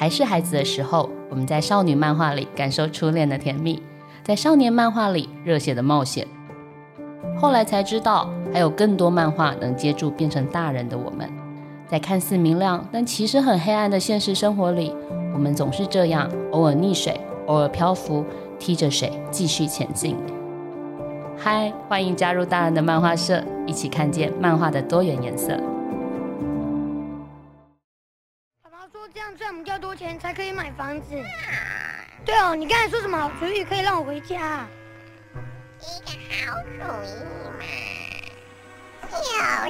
还是孩子的时候，我们在少女漫画里感受初恋的甜蜜，在少年漫画里热血的冒险。后来才知道，还有更多漫画能接住变成大人的我们。在看似明亮，但其实很黑暗的现实生活里，我们总是这样，偶尔溺水，偶尔漂浮，踢着水继续前进。嗨，欢迎加入大人的漫画社，一起看见漫画的多元颜色。多钱才可以买房子？对哦，你刚才说什么好主意可以让我回家？一个好主意嘛，就是啊，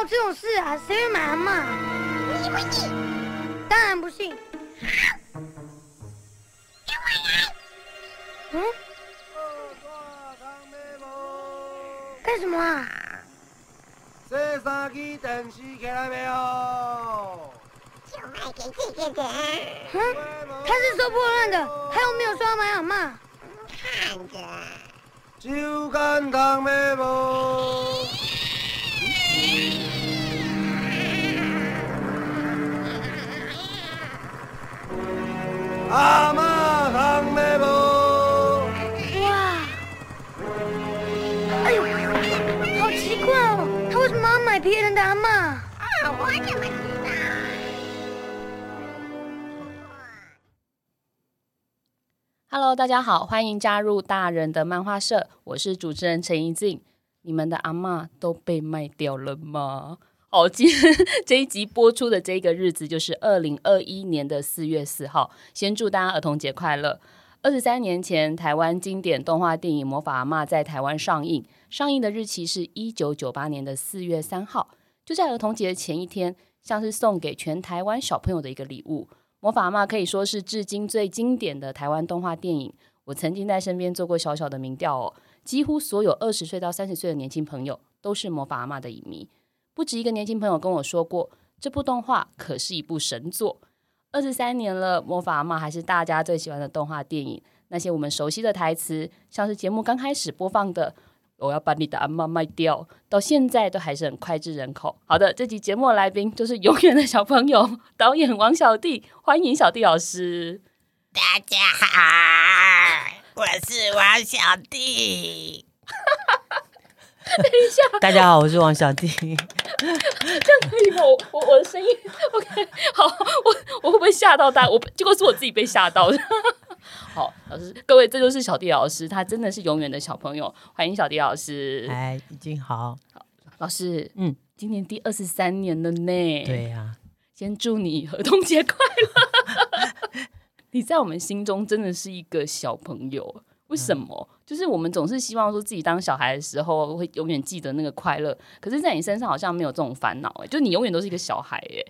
有这种事啊？谁会买阿嬷？你不信？当然不信。嗯？干什么啊？洗衫机电视开了没有？就卖给这个人。嗯？他是收破烂的，还有没有说要买阿嬷？看着。就看他没无。阿嬷看没有？买别人的阿嬷啊！我怎么知道？Hello，大家好，欢迎加入大人的漫画社，我是主持人陈怡静。你们的阿嬷都被卖掉了吗？好，今天这一集播出的这个日子就是二零二一年的四月四号。先祝大家儿童节快乐！二十三年前，台湾经典动画电影《魔法阿嬷》在台湾上映，上映的日期是一九九八年的四月三号，就在儿童节的前一天，像是送给全台湾小朋友的一个礼物。《魔法阿嬷》可以说是至今最经典的台湾动画电影。我曾经在身边做过小小的民调哦，几乎所有二十岁到三十岁的年轻朋友都是《魔法阿嬷》的影迷。不止一个年轻朋友跟我说过，这部动画可是一部神作。二十三年了，《魔法阿嬷》还是大家最喜欢的动画电影。那些我们熟悉的台词，像是节目刚开始播放的“我要把你的阿嬷卖掉”，到现在都还是很脍炙人口。好的，这集节目的来宾就是永远的小朋友，导演王小弟，欢迎小弟老师。大家好，我是王小弟。等一下，大家好，我是王小弟。这样可以吗？我我我的声音，OK，好，我我会不会吓到大家？我结果是我自己被吓到的。好，老师，各位，这就是小弟老师，他真的是永远的小朋友。欢迎小弟老师。哎，已经好。好，老师，嗯，今年第二十三年了呢。对呀、啊。先祝你儿童节快乐。你在我们心中真的是一个小朋友。为什么？嗯、就是我们总是希望说自己当小孩的时候会永远记得那个快乐，可是，在你身上好像没有这种烦恼哎，就你永远都是一个小孩哎，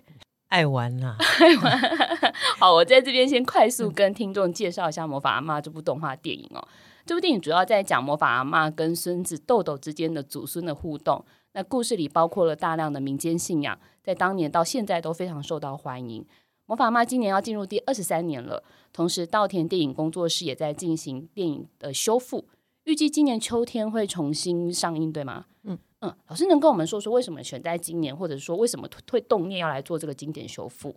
爱玩呐、啊，爱玩。好，我在这边先快速跟听众介绍一下《魔法阿妈》这部动画电影哦。这部电影主要在讲魔法阿妈跟孙子豆豆之间的祖孙的互动。那故事里包括了大量的民间信仰，在当年到现在都非常受到欢迎。魔法妈今年要进入第二十三年了，同时稻田电影工作室也在进行电影的修复，预计今年秋天会重新上映，对吗？嗯嗯，老师能跟我们说说为什么选在今年，或者说为什么会动念要来做这个经典修复？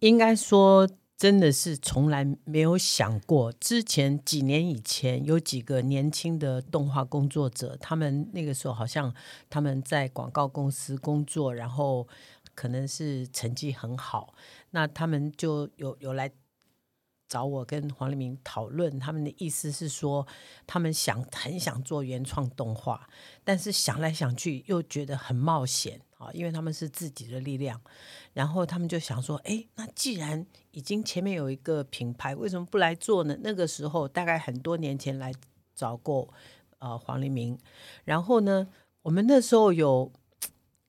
应该说真的是从来没有想过，之前几年以前有几个年轻的动画工作者，他们那个时候好像他们在广告公司工作，然后可能是成绩很好。那他们就有有来找我跟黄立明讨论，他们的意思是说，他们想很想做原创动画，但是想来想去又觉得很冒险啊，因为他们是自己的力量，然后他们就想说，哎，那既然已经前面有一个品牌，为什么不来做呢？那个时候大概很多年前来找过呃黄立明，然后呢，我们那时候有。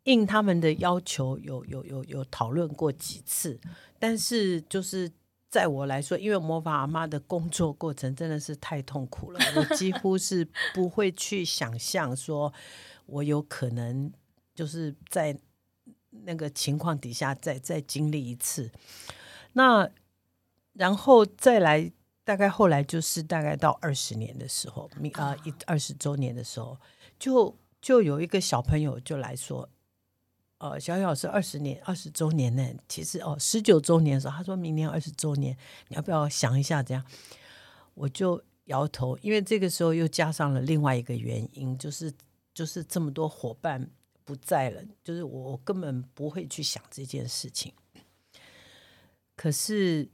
应他们的要求有，有有有有讨论过几次，但是就是在我来说，因为魔法阿妈的工作过程真的是太痛苦了，我几乎是不会去想象说，我有可能就是在那个情况底下再再经历一次。那然后再来大概后来就是大概到二十年的时候，啊，一二十周年的时候，就就有一个小朋友就来说，呃，小雨老师二十年二十周年呢，其实哦十九周年的时候，他说明年二十周年，你要不要想一下这样？我就摇头，因为这个时候又加上了另外一个原因，就是就是这么多伙伴不在了，就是我根本不会去想这件事情。可是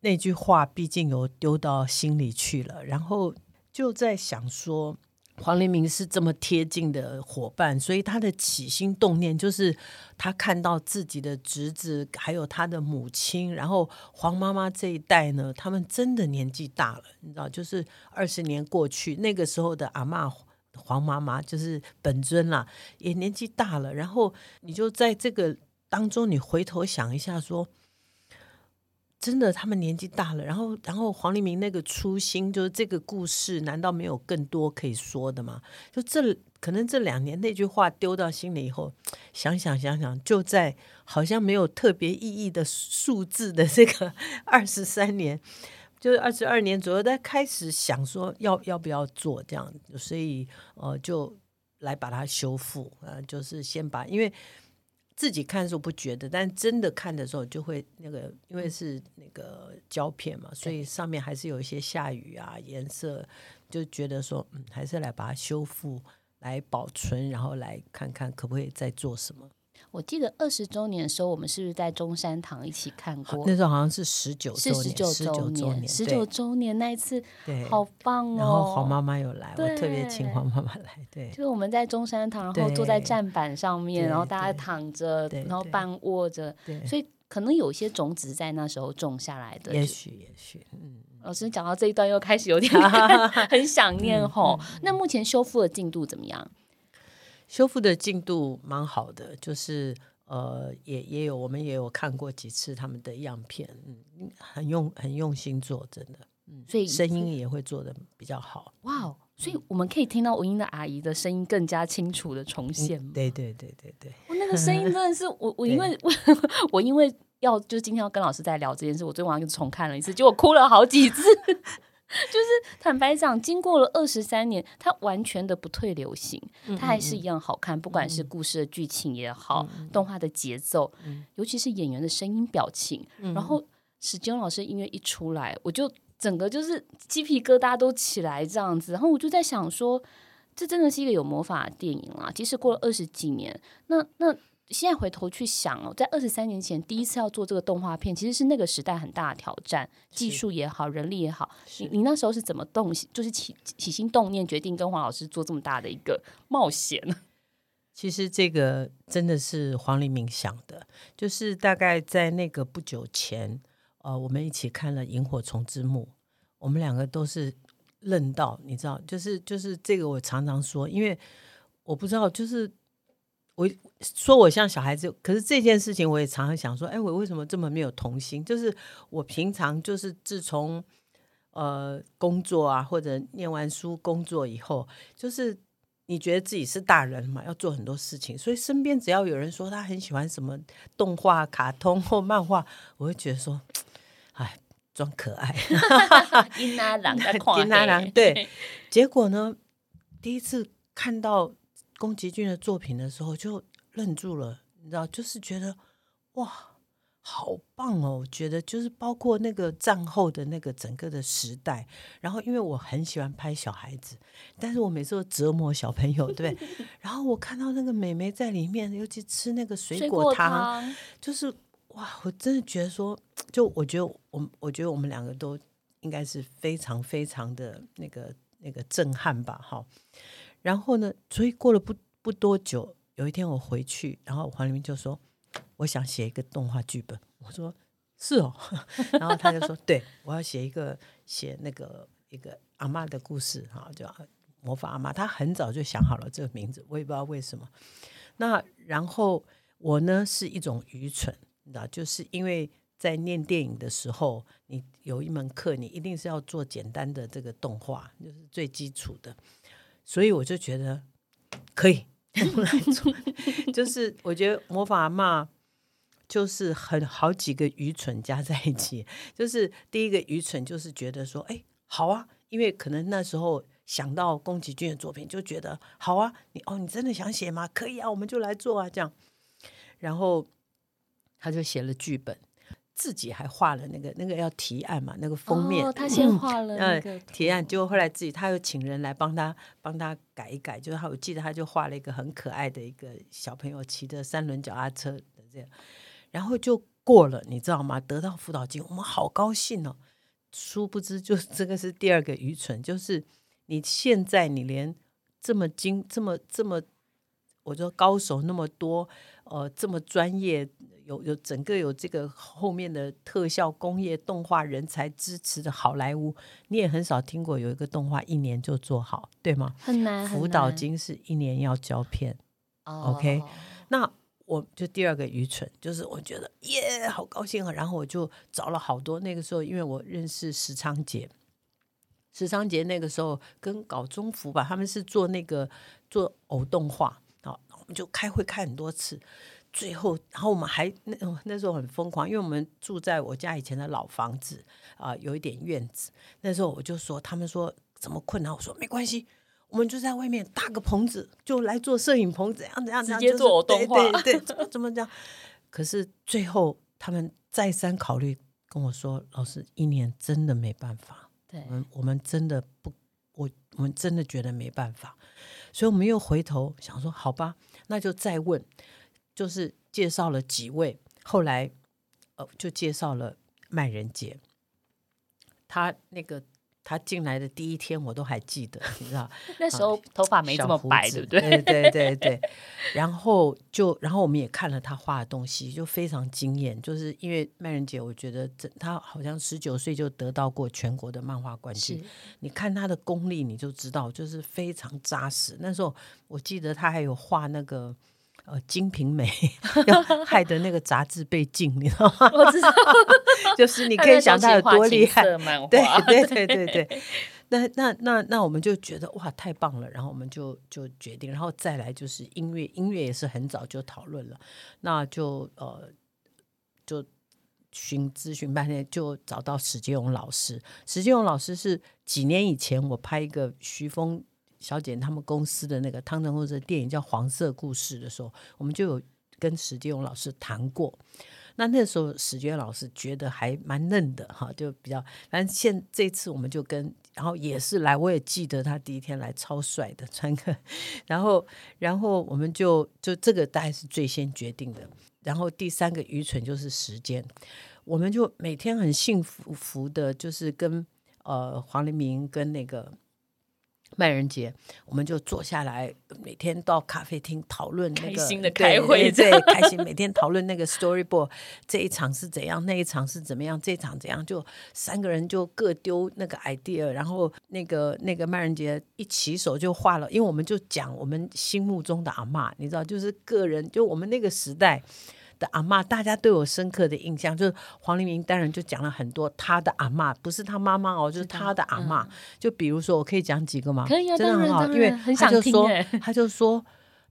那句话毕竟有丢到心里去了，然后就在想说，黄黎明是这么贴近的伙伴，所以他的起心动念就是他看到自己的侄子，还有他的母亲，然后黄妈妈这一代呢，他们真的年纪大了，你知道，就是二十年过去，那个时候的阿嬷黄妈妈就是本尊啦，也年纪大了，然后你就在这个当中，你回头想一下说。真的，他们年纪大了，然后，然后黄黎明那个初心，就是这个故事，难道没有更多可以说的吗？就这可能这两年那句话丢到心里以后，想想想想，就在好像没有特别意义的数字的这个 二十三年，就是二十二年左右，在开始想说要要不要做这样，所以呃，就来把它修复，呃，就是先把因为。自己看的时候不觉得，但真的看的时候就会那个，因为是那个胶片嘛，所以上面还是有一些下雨啊，颜色就觉得说，嗯，还是来把它修复，来保存，然后来看看可不可以再做什么。我记得二十周年的时候，我们是不是在中山堂一起看过？那时候好像是十九周年，十九周年，十九周年那一次，对，好棒哦！然后黄妈妈有来，我特别请黄妈妈来，对，就是我们在中山堂，然后坐在站板上面，然后大家躺着，然后半卧着，所以可能有些种子在那时候种下来的，也许，也许，嗯。老师讲到这一段，又开始有点 很想念吼。那目前修复的进度怎么样？修复的进度蛮好的，就是呃，也也有我们也有看过几次他们的样片，嗯，很用很用心做，真的，嗯，所以声音也会做的比较好。哇哦，所以我们可以听到文英的阿姨的声音更加清楚的重现。嗯、对对对对对，我那个声音真的是我 我因为我 我因为要就是今天要跟老师在聊这件事，我昨天晚上又重看了一次，结果哭了好几次。就是坦白讲，经过了二十三年，它完全的不退流行，它还是一样好看。不管是故事的剧情也好，动画的节奏，尤其是演员的声音表情，然后史金老师音乐一出来，我就整个就是鸡皮疙瘩都起来这样子。然后我就在想说，这真的是一个有魔法的电影啊！即使过了二十几年，那那。现在回头去想哦，在二十三年前第一次要做这个动画片，其实是那个时代很大的挑战，技术也好，人力也好。你你那时候是怎么动，就是起起心动念，决定跟黄老师做这么大的一个冒险呢？其实这个真的是黄黎明想的，就是大概在那个不久前，呃，我们一起看了《萤火虫之墓》，我们两个都是愣到，你知道，就是就是这个，我常常说，因为我不知道，就是。我说我像小孩子，可是这件事情我也常常想说，哎，我为什么这么没有童心？就是我平常就是自从呃工作啊，或者念完书工作以后，就是你觉得自己是大人嘛，要做很多事情，所以身边只要有人说他很喜欢什么动画、卡通或漫画，我会觉得说，哎，装可爱，金阿郎在金阿郎对，结果呢，第一次看到。宫崎骏的作品的时候就愣住了，你知道，就是觉得哇，好棒哦！我觉得就是包括那个战后的那个整个的时代，然后因为我很喜欢拍小孩子，但是我每次都折磨小朋友，对不对？然后我看到那个美眉在里面，尤其吃那个水果汤，就是哇，我真的觉得说，就我觉得我我觉得我们两个都应该是非常非常的那个那个震撼吧，哈。然后呢，所以过了不不多久，有一天我回去，然后黄黎明就说：“我想写一个动画剧本。”我说：“是哦。”然后他就说：“对，我要写一个写那个一个阿嬷的故事，哈，就魔法阿妈。”他很早就想好了这个名字，我也不知道为什么。那然后我呢是一种愚蠢，你知道，就是因为在念电影的时候，你有一门课，你一定是要做简单的这个动画，就是最基础的。所以我就觉得可以，就是我觉得魔法阿嬷就是很好几个愚蠢加在一起。就是第一个愚蠢，就是觉得说，哎，好啊，因为可能那时候想到宫崎骏的作品，就觉得好啊，你哦，你真的想写吗？可以啊，我们就来做啊，这样。然后他就写了剧本。自己还画了那个那个要提案嘛，那个封面，哦、他先画了那个、嗯、提案，结果后来自己他又请人来帮他帮他改一改，就是他我记得他就画了一个很可爱的一个小朋友骑着三轮脚踏车的这样，然后就过了，你知道吗？得到辅导金，我们好高兴哦。殊不知，就这个是第二个愚蠢，就是你现在你连这么精这么这么，我说高手那么多，呃，这么专业。有有整个有这个后面的特效工业动画人才支持的好莱坞，你也很少听过有一个动画一年就做好，对吗？很难。辅导金是一年要交片。哦。OK，那我就第二个愚蠢，就是我觉得耶，好高兴啊！然后我就找了好多那个时候，因为我认识石昌杰，石昌杰那个时候跟搞中福吧，他们是做那个做偶动画好，我们就开会开很多次。最后，然后我们还那那时候很疯狂，因为我们住在我家以前的老房子啊、呃，有一点院子。那时候我就说，他们说怎么困难，我说没关系，我们就在外面搭个棚子，就来做摄影棚，怎样怎样，直接做动画，对对对，怎么怎么讲。可是最后他们再三考虑，跟我说，老师一年真的没办法，对，我们我们真的不，我我们真的觉得没办法，所以我们又回头想说，好吧，那就再问。就是介绍了几位，后来呃就介绍了麦人杰。他那个他进来的第一天我都还记得，你知道 那时候头发没这么白，对不对？对对对对。然后就然后我们也看了他画的东西，就非常惊艳。就是因为麦人杰，我觉得这他好像十九岁就得到过全国的漫画冠军。你看他的功力，你就知道就是非常扎实。那时候我记得他还有画那个。呃，《金瓶梅》要害得那个杂志被禁，你知道吗？我知道，就是你可以想他有多厉害。对对对对对，那那那那我们就觉得哇，太棒了，然后我们就就决定，然后再来就是音乐，音乐也是很早就讨论了，那就呃就寻咨询半天，就找到史杰勇老师。史杰勇老师是几年以前我拍一个徐枫。小姐他们公司的那个汤臣或者电影叫《黄色故事》的时候，我们就有跟史建荣老师谈过。那那时候史建荣老师觉得还蛮嫩的哈，就比较。反正现这次我们就跟，然后也是来，我也记得他第一天来超帅的，穿个，然后然后我们就就这个大概是最先决定的。然后第三个愚蠢就是时间，我们就每天很幸福福的，就是跟呃黄黎明跟那个。麦人杰，我们就坐下来，每天到咖啡厅讨论那个开心的开会，对，对，开心。每天讨论那个 storyboard，这一场是怎样，那一场是怎么样，这一场怎样，就三个人就各丢那个 idea，然后那个那个麦人杰一起手就画了，因为我们就讲我们心目中的阿嬷，你知道，就是个人，就我们那个时代。的阿嬷，大家对我深刻的印象。就是黄黎明当然就讲了很多他的阿嬷，不是他妈妈哦，就是他的阿嬷。嗯、就比如说，我可以讲几个吗？可以啊，真的很好，因为他就说，他就说，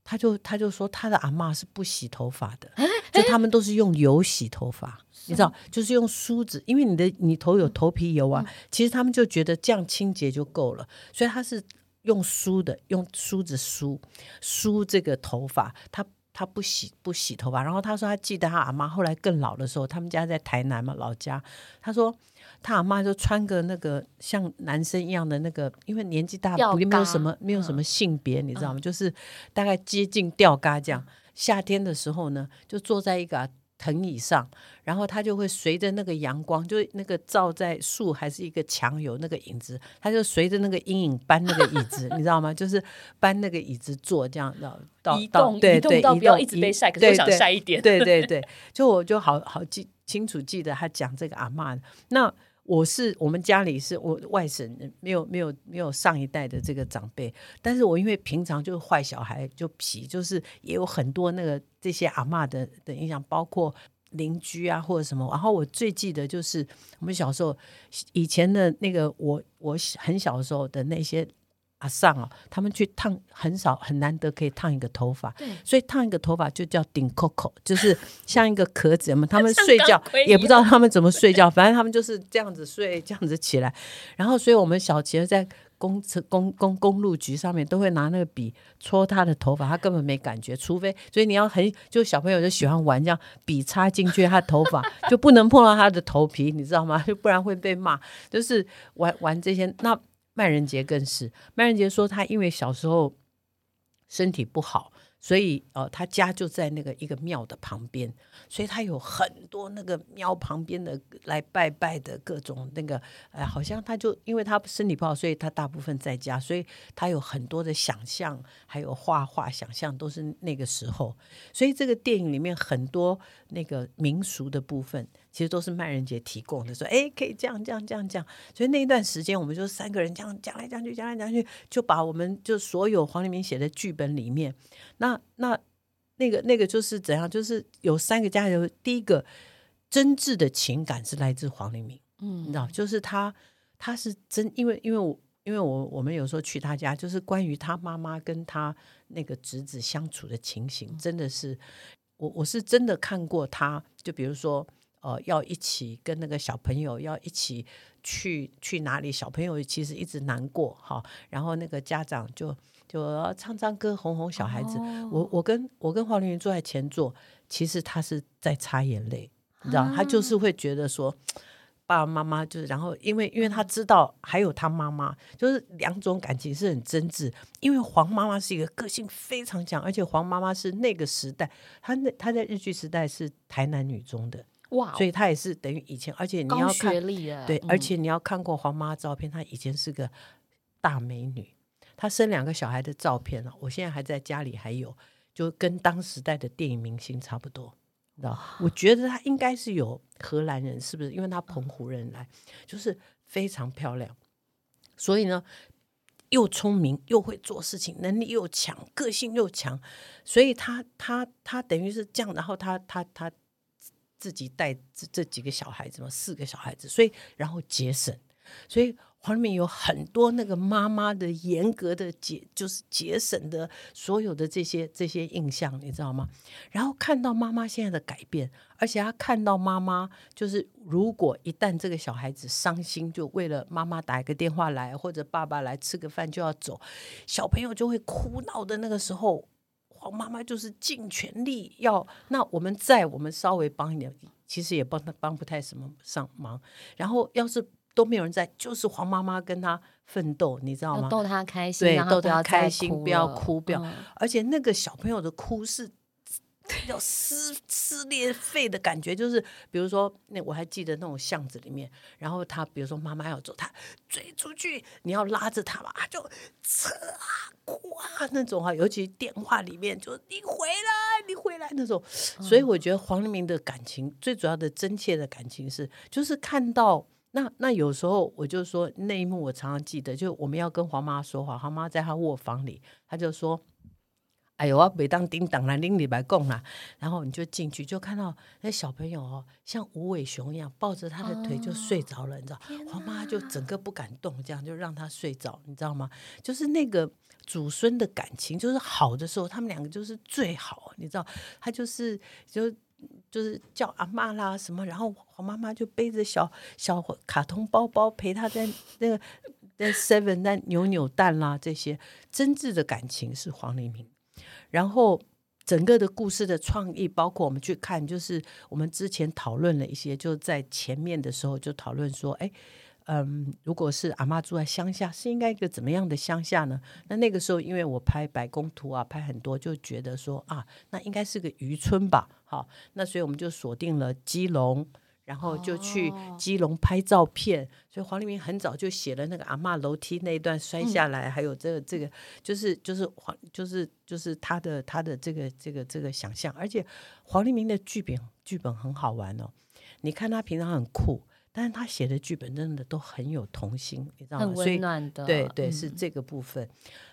他就他就说，他的阿嬷是不洗头发的，就他们都是用油洗头发，你知道，就是用梳子，因为你的你头有头皮油啊，其实他们就觉得这样清洁就够了，所以他是用梳的，用梳子梳梳这个头发，他。他不洗不洗头发，然后他说他记得他阿妈后来更老的时候，他们家在台南嘛，老家。他说他阿妈就穿个那个像男生一样的那个，因为年纪大，不没有什么没有什么性别，嗯、你知道吗？就是大概接近吊嘎这样。夏天的时候呢，就坐在一个。藤椅上，然后他就会随着那个阳光，就那个照在树还是一个墙有那个影子，他就随着那个阴影搬那个椅子，你知道吗？就是搬那个椅子坐这样，到到移动对移动到不要一直被晒，可是我想晒一点。对对对，就我就好好记清楚记得他讲这个阿嬷那。我是我们家里是我外省人，没有没有没有上一代的这个长辈，但是我因为平常就是坏小孩就皮，就是也有很多那个这些阿嬷的的影响，包括邻居啊或者什么。然后我最记得就是我们小时候以前的那个我我很小的时候的那些阿上哦，他们去烫很少很难得可以烫一个头发，所以烫一个头发就叫顶 coco，就是像一个壳子嘛。他们睡觉也不知道他们怎么睡觉，反正他们就是这样子睡，这样子起来。然后，所以我们小杰在公车公公公路局上面都会拿那个笔戳他的头发，他根本没感觉。除非，所以你要很就小朋友就喜欢玩这样，笔插进去他头发 就不能碰到他的头皮，你知道吗？就不然会被骂。就是玩玩这些那。麦人杰更是，麦人杰说他因为小时候身体不好，所以呃，他家就在那个一个庙的旁边，所以他有很多那个庙旁边的来拜拜的各种那个，哎、呃，好像他就因为他身体不好，所以他大部分在家，所以他有很多的想象，还有画画想象都是那个时候，所以这个电影里面很多那个民俗的部分。其实都是曼人杰提供的，说哎，可以这样这样这样这样。所以那一段时间，我们就三个人这样讲来讲去，讲来讲去，就把我们就所有黄黎明写的剧本里面，那那那个那个就是怎样？就是有三个家人，第一个真挚的情感是来自黄黎明，嗯，你知道，就是他他是真，因为因为我因为我我们有时候去他家，就是关于他妈妈跟他那个侄子相处的情形，真的是我我是真的看过他，就比如说。呃，要一起跟那个小朋友要一起去去哪里？小朋友其实一直难过哈，然后那个家长就就唱唱歌哄哄小孩子。哦、我我跟我跟黄玲云坐在前座，其实他是在擦眼泪，你知道，他就是会觉得说爸爸妈妈就是，然后因为因为他知道还有他妈妈，就是两种感情是很真挚。因为黄妈妈是一个个性非常强，而且黄妈妈是那个时代，她那她在日剧时代是台南女中的。哇！所以她也是等于以前，而且你要看对，嗯、而且你要看过黄妈照片，她以前是个大美女。她生两个小孩的照片呢，我现在还在家里还有，就跟当时代的电影明星差不多，你知道？我觉得她应该是有荷兰人，是不是？因为她澎湖人来，就是非常漂亮。所以呢，又聪明又会做事情，能力又强，个性又强。所以她她她等于是这样，然后她她她。自己带这这几个小孩子嘛，四个小孩子，所以然后节省，所以黄黎明有很多那个妈妈的严格的节，就是节省的所有的这些这些印象，你知道吗？然后看到妈妈现在的改变，而且他看到妈妈就是如果一旦这个小孩子伤心，就为了妈妈打一个电话来，或者爸爸来吃个饭就要走，小朋友就会哭闹的那个时候。黄妈妈就是尽全力要，那我们在我们稍微帮一点，其实也帮他帮不太什么上忙。然后要是都没有人在，就是黄妈妈跟他奋斗，你知道吗？逗他开心，对，逗他开心，不要哭，不要。嗯、而且那个小朋友的哭是。要撕撕裂肺的感觉，就是比如说，那我还记得那种巷子里面，然后他比如说妈妈要走，他追出去，你要拉着他嘛，就扯啊哭啊那种啊，尤其电话里面就你回来，你回来那种。所以我觉得黄黎明的感情最主要的真切的感情是，就是看到那那有时候我就说那一幕我常常记得，就我们要跟黄妈说话，黄妈在她卧房里，他就说。哎呦，我每当叮当来拎礼拜供啦，然后你就进去，就看到那小朋友哦，像无尾熊一样抱着他的腿就睡着了，你知道？黄妈就整个不敢动，这样就让他睡着，你知道吗？就是那个祖孙的感情，就是好的时候，他们两个就是最好，你知道？他就是就就是叫阿嬷啦什么，然后黄妈妈就背着小小卡通包包陪他在那个在 Seven 那扭扭蛋啦，这些真挚的感情是黄黎明。然后整个的故事的创意，包括我们去看，就是我们之前讨论了一些，就在前面的时候就讨论说，哎，嗯，如果是阿嬷住在乡下，是应该一个怎么样的乡下呢？那那个时候，因为我拍白宫图啊，拍很多，就觉得说啊，那应该是个渔村吧。好，那所以我们就锁定了基隆。然后就去基隆拍照片，哦、所以黄立明很早就写了那个阿嬷楼梯那一段摔下来，嗯、还有这个这个，就是就是黄就是就是他的他的这个这个这个想象，而且黄立明的剧本剧本很好玩哦。你看他平常很酷，但是他写的剧本真的都很有童心，你知道吗？很温暖的，对对，是这个部分。嗯、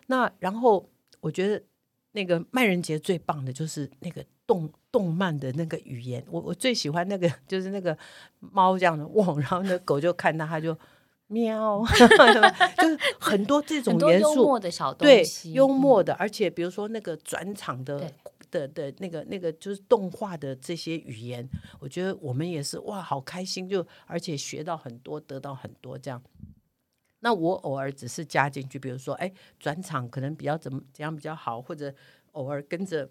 那然后我觉得那个麦人杰最棒的就是那个。动动漫的那个语言，我我最喜欢那个 就是那个猫这样的汪，然后那狗就看到，它就喵，就是很多这种元素，幽默的小东西，对，幽默的，而且比如说那个转场的的的那个那个就是动画的这些语言，我觉得我们也是哇，好开心，就而且学到很多，得到很多这样。那我偶尔只是加进去，比如说，哎，转场可能比较怎么怎样比较好，或者偶尔跟着。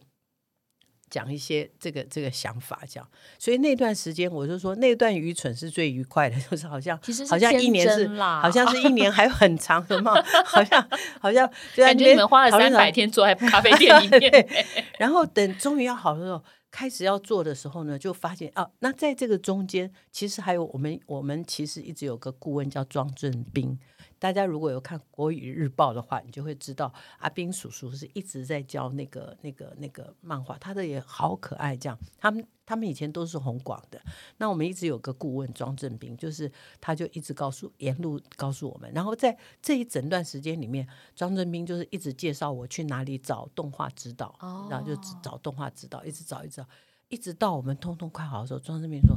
讲一些这个这个想法，这样，所以那段时间我就说，那段愚蠢是最愉快的，就是好像其实好像一年是好像是一年还很长的嘛，好像好像就感觉你们花了三百天坐在咖啡店里面，然后等终于要好的时候，开始要做的时候呢，就发现啊，那在这个中间，其实还有我们我们其实一直有个顾问叫庄正斌。大家如果有看《国语日报》的话，你就会知道阿斌叔叔是一直在教那个、那个、那个漫画，他的也好可爱。这样，他们他们以前都是红广的。那我们一直有个顾问庄正斌，就是他就一直告诉沿路告诉我们。然后在这一整段时间里面，庄正斌就是一直介绍我去哪里找动画指导，哦、然后就找动画指导，一直找一直找，一直到我们通通快好的时候，庄正斌说：“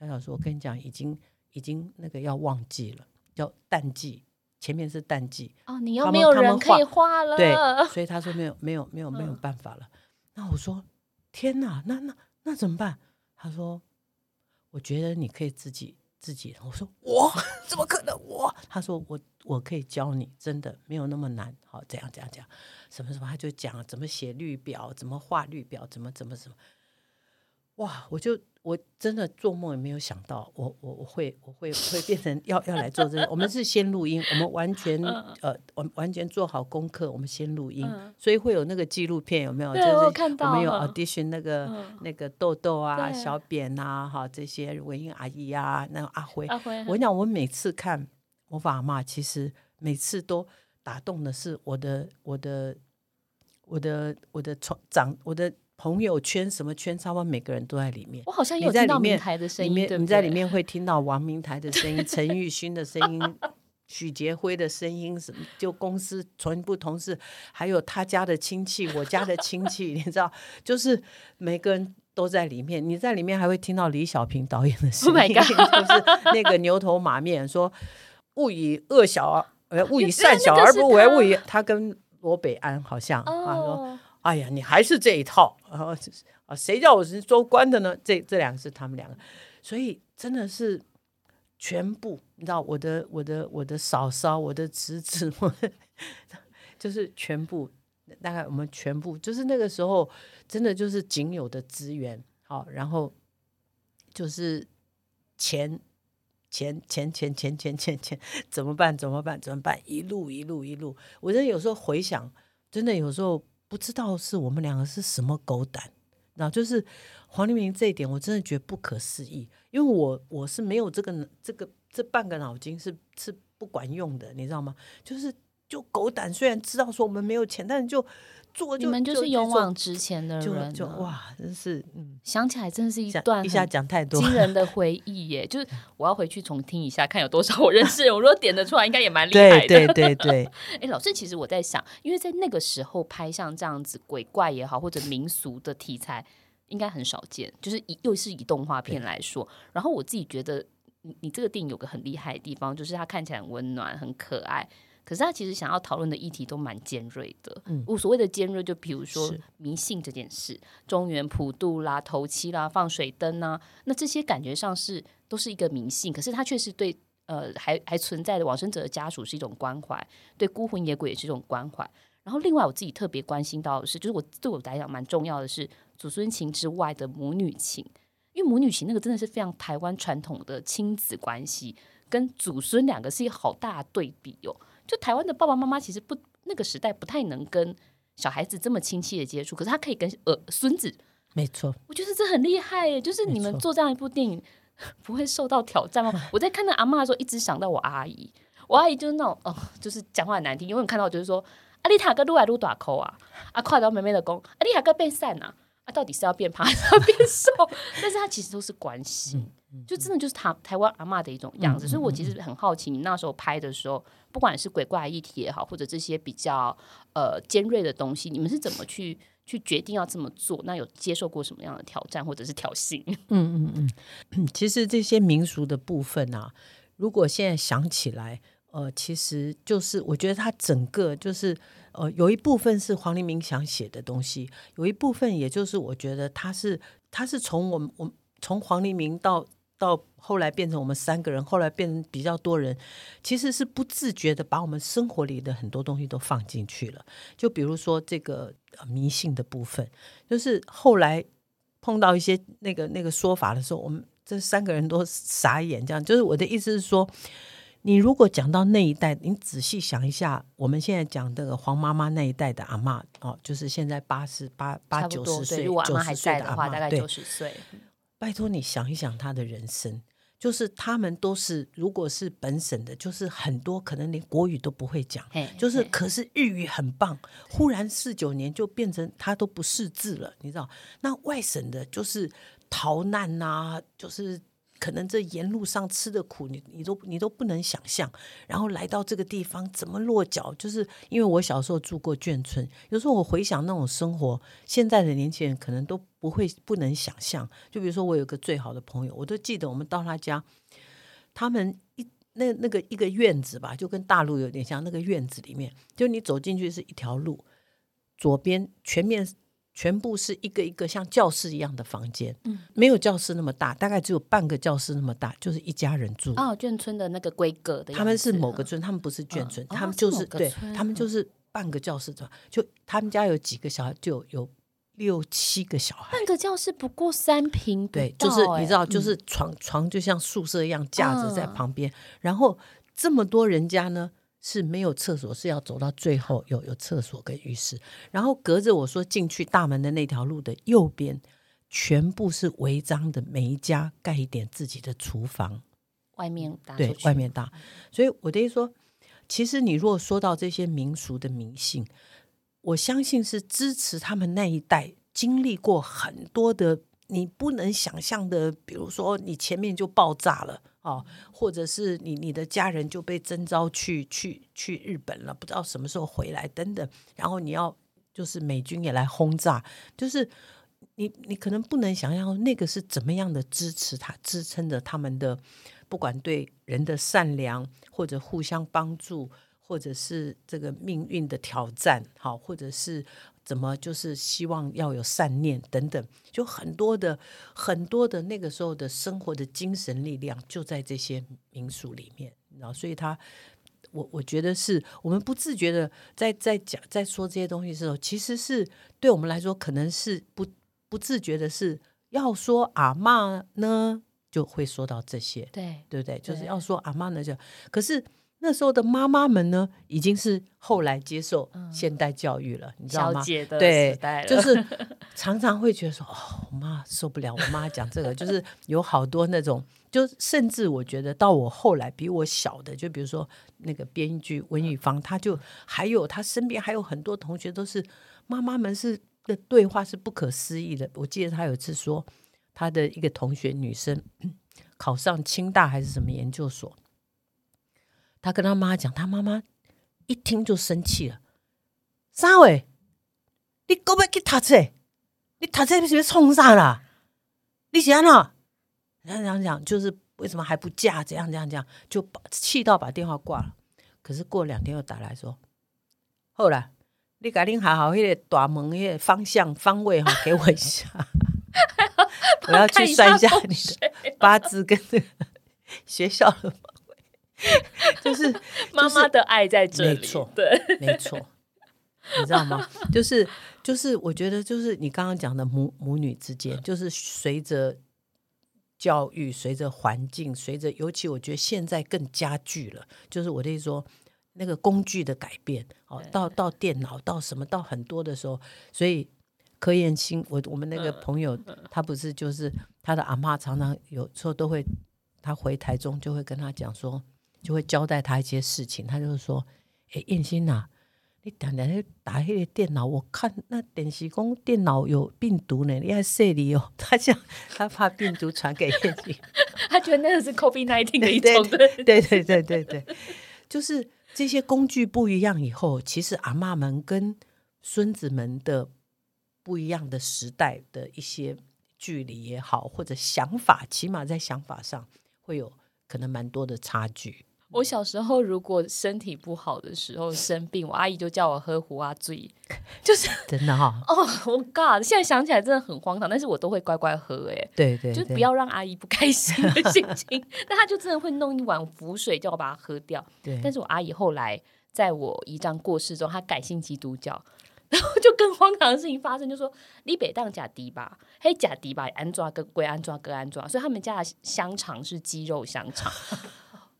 小小说，我跟你讲，已经已经那个要旺季了，叫淡季。”前面是淡季哦，你又没有人可以画了，对，所以他说没有没有没有没有办法了。嗯、那我说天哪，那那那怎么办？他说我觉得你可以自己自己。我说我 怎么可能我？他说我我可以教你，真的没有那么难。好，这样这样这样，什么什么，他就讲怎么写绿表，怎么画绿表，怎么怎么怎么。哇，我就。我真的做梦也没有想到我，我我我会我会会变成要要来做这个。我们是先录音，我们完全呃，完完全做好功课，我们先录音，所以会有那个纪录片，有没有？就是我们有 audition 那个那个豆豆啊、小扁啊，哈这些文英阿姨啊，那个阿辉。阿辉，我跟你讲，我每次看魔法阿嬷，其实每次都打动的是我的我的我的我的从长我的。朋友圈什么圈，差不多每个人都在里面。我好像有听到明台的声音，你在里面会听到王明台的 声音、陈玉勋的声音、许杰辉的声音，什么就公司全部同事，还有他家的亲戚、我家的亲戚，你知道，就是每个人都在里面。你在里面还会听到李小平导演的声音，oh、就是那个牛头马面说“勿以恶小而勿以善小而不为，勿以他跟罗北安好像、oh. 他说。哎呀，你还是这一套然啊？谁叫我是做官的呢？这这两个是他们两个，所以真的是全部，你知道我的我的我的嫂嫂，我的侄子，我的就是全部，大概我们全部就是那个时候，真的就是仅有的资源，好，然后就是钱。钱钱钱钱钱钱钱，怎么办？怎么办？怎么办？一路一路一路，我真的有时候回想，真的有时候不知道是我们两个是什么狗胆，然后就是黄立明这一点，我真的觉得不可思议，因为我我是没有这个这个这半个脑筋是是不管用的，你知道吗？就是就狗胆，虽然知道说我们没有钱，但是就。做就你们就是勇往直前的人，就哇，真是，嗯，想起来真的是一段一下讲太多惊人的回忆耶！就是我要回去重听一下，看有多少我认识。我如果点得出来，应该也蛮厉害的。对对对对。哎，老师，其实我在想，因为在那个时候拍像这样子鬼怪也好，或者民俗的题材，应该很少见。就是以又是以动画片来说，然后我自己觉得，你你这个电影有个很厉害的地方，就是它看起来很温暖、很可爱。可是他其实想要讨论的议题都蛮尖锐的，嗯，无所谓的尖锐，就比如说迷信这件事，中原普渡啦、头七啦、放水灯呐、啊，那这些感觉上是都是一个迷信，可是他却是对呃还还存在的往生者的家属是一种关怀，对孤魂野鬼也是一种关怀。然后另外我自己特别关心到的是，就是我对我来讲蛮重要的是祖孙情之外的母女情，因为母女情那个真的是非常台湾传统的亲子关系，跟祖孙两个是一个好大的对比哟、哦。就台湾的爸爸妈妈其实不那个时代不太能跟小孩子这么亲切的接触，可是他可以跟呃孙子，没错，我觉得这很厉害耶。就是你们做这样一部电影，不会受到挑战吗？我在看到阿嬷的时候，一直想到我阿姨，我阿姨就是那种哦，就是讲话很难听，因为看到就是说阿丽塔哥撸来撸大口啊，啊快到妹妹的工，阿丽塔哥被散啊，啊到底是要变胖还是要变瘦？但是它其实都是关系。嗯就真的就是台台湾阿嬷的一种样子，嗯、所以我其实很好奇，你那时候拍的时候，不管是鬼怪议题也好，或者这些比较呃尖锐的东西，你们是怎么去去决定要这么做？那有接受过什么样的挑战或者是挑衅？嗯 嗯嗯，其实这些民俗的部分啊，如果现在想起来，呃，其实就是我觉得它整个就是呃，有一部分是黄黎明想写的东西，有一部分也就是我觉得他是他是从我们我从黄黎明到到后来变成我们三个人，后来变成比较多人，其实是不自觉的把我们生活里的很多东西都放进去了。就比如说这个迷信的部分，就是后来碰到一些那个那个说法的时候，我们这三个人都傻眼。这样就是我的意思是说。你如果讲到那一代，你仔细想一下，我们现在讲这个黄妈妈那一代的阿嬷哦，就是现在八十八八九十岁，九十岁的话，大概九十岁。拜托你想一想她的人生，就是他们都是，如果是本省的，就是很多可能连国语都不会讲，就是可是日语很棒。忽然四九年就变成他都不识字了，你知道？那外省的就是逃难呐、啊，就是。可能这沿路上吃的苦，你你都你都不能想象。然后来到这个地方，怎么落脚？就是因为我小时候住过眷村，有时候我回想那种生活，现在的年轻人可能都不会不能想象。就比如说，我有个最好的朋友，我都记得我们到他家，他们一那那个一个院子吧，就跟大陆有点像。那个院子里面，就你走进去是一条路，左边全面。全部是一个一个像教室一样的房间，嗯，没有教室那么大，大概只有半个教室那么大，就是一家人住。哦，眷村的那个规格的，他们是某个村，他们不是眷村，他们就是对，他们就是半个教室的，就他们家有几个小孩，就有六七个小孩。半个教室不过三坪，对，就是你知道，就是床床就像宿舍一样架着在旁边，然后这么多人家呢。是没有厕所，是要走到最后有有厕所跟浴室，然后隔着我说进去大门的那条路的右边，全部是违章的，每一家盖一点自己的厨房，外面大，对，外面大，所以我的意思说，其实你如果说到这些民俗的迷信，我相信是支持他们那一代经历过很多的你不能想象的，比如说你前面就爆炸了。哦，或者是你你的家人就被征召去去去日本了，不知道什么时候回来等等，然后你要就是美军也来轰炸，就是你你可能不能想象那个是怎么样的支持他支撑着他们的，不管对人的善良或者互相帮助，或者是这个命运的挑战，好，或者是。怎么就是希望要有善念等等，就很多的很多的那个时候的生活的精神力量就在这些民俗里面，然后所以他，我我觉得是我们不自觉的在在讲在说这些东西的时候，其实是对我们来说可能是不不自觉的是要说阿嬷呢，就会说到这些，对对不对？就是要说阿嬷呢，就可是。那时候的妈妈们呢，已经是后来接受现代教育了，嗯、你知道吗？对，就是 常常会觉得说，哦，我妈受不了，我妈讲这个，就是有好多那种，就甚至我觉得到我后来比我小的，就比如说那个编剧温玉芳，她就还有她身边还有很多同学都是妈妈们是的对话是不可思议的。我记得她有一次说，她的一个同学女生 考上清大还是什么研究所。他跟他妈讲，他妈妈一听就生气了。啥喂，你够不要去读册？你读册是不是冲上了？你想呢？然后讲讲，就是为什么还不嫁？怎样怎样怎样，就把气到把电话挂了。可是过两天又打来说，后来你赶紧好好那个大门那个方向方位哈，给我一下，我要去算一下你的八字跟这个学校的。就是妈妈的爱在这里，没错，对，没错，你知道吗？就是就是，我觉得就是你刚刚讲的母母女之间，就是随着教育、随着环境、随着，尤其我觉得现在更加剧了。就是我的意思说，那个工具的改变，哦，到到电脑，到什么，到很多的时候，所以柯彦卿，我我们那个朋友，他不是就是他的阿嬷，常常有时候都会，他回台中就会跟他讲说。就会交代他一些事情，他就是说：“哎，彦卿呐，你等等去打那个电脑，我看那电视讲电脑有病毒呢，你要设离哦。”他想他怕病毒传给彦卿，他觉得那个是 COVID-19 的一种。对对对对对对对，就是这些工具不一样以后，其实阿嬷们跟孙子们的不一样的时代的一些距离也好，或者想法，起码在想法上会有。可能蛮多的差距。我小时候如果身体不好的时候生病，我阿姨就叫我喝胡阿醉，就是真的哈、哦。哦，我 God，现在想起来真的很荒唐，但是我都会乖乖喝，哎，对，对对，就不要让阿姨不开心的心情。那她就真的会弄一碗浮水，叫我把它喝掉。对，但是我阿姨后来在我姨丈过世之后，她改信基督教，然后就更荒唐的事情发生，就说你北当假迪吧，嘿假迪吧，安抓跟归安抓跟安抓，所以他们家的香肠是鸡肉香肠。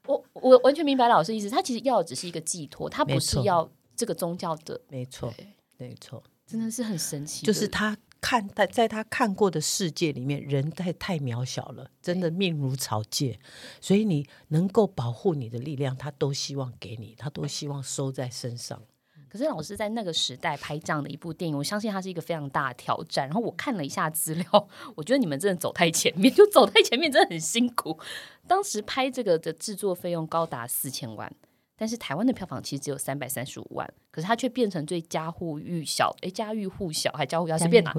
我我完全明白老师意思，他其实要的只是一个寄托，他不是要这个宗教的，没错，没错，真的是很神奇。就是他看待在他看过的世界里面，人太太渺小了，真的命如草芥，所以你能够保护你的力量，他都希望给你，他都希望收在身上。可是老师在那个时代拍这样的一部电影，我相信它是一个非常大的挑战。然后我看了一下资料，我觉得你们真的走太前面，就走太前面真的很辛苦。当时拍这个的制作费用高达四千万，但是台湾的票房其实只有三百三十五万，可是它却变成最家喻户晓，诶，家喻户晓还家喻户晓，随便拿，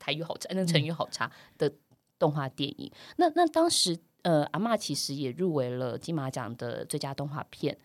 台语好差，那成语好差的动画电影。那那当时呃，阿嬷其实也入围了金马奖的最佳动画片，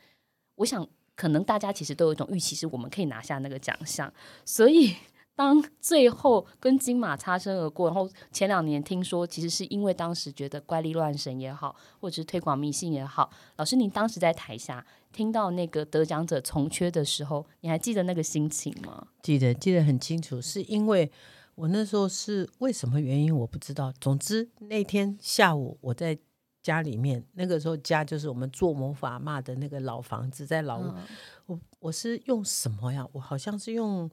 我想。可能大家其实都有一种预期，是我们可以拿下那个奖项。所以当最后跟金马擦身而过，然后前两年听说，其实是因为当时觉得怪力乱神也好，或者是推广迷信也好，老师您当时在台下听到那个得奖者从缺的时候，你还记得那个心情吗？记得，记得很清楚，是因为我那时候是为什么原因我不知道。总之那天下午我在。家里面那个时候，家就是我们做魔法嘛的那个老房子，在老屋。嗯、我我是用什么呀？我好像是用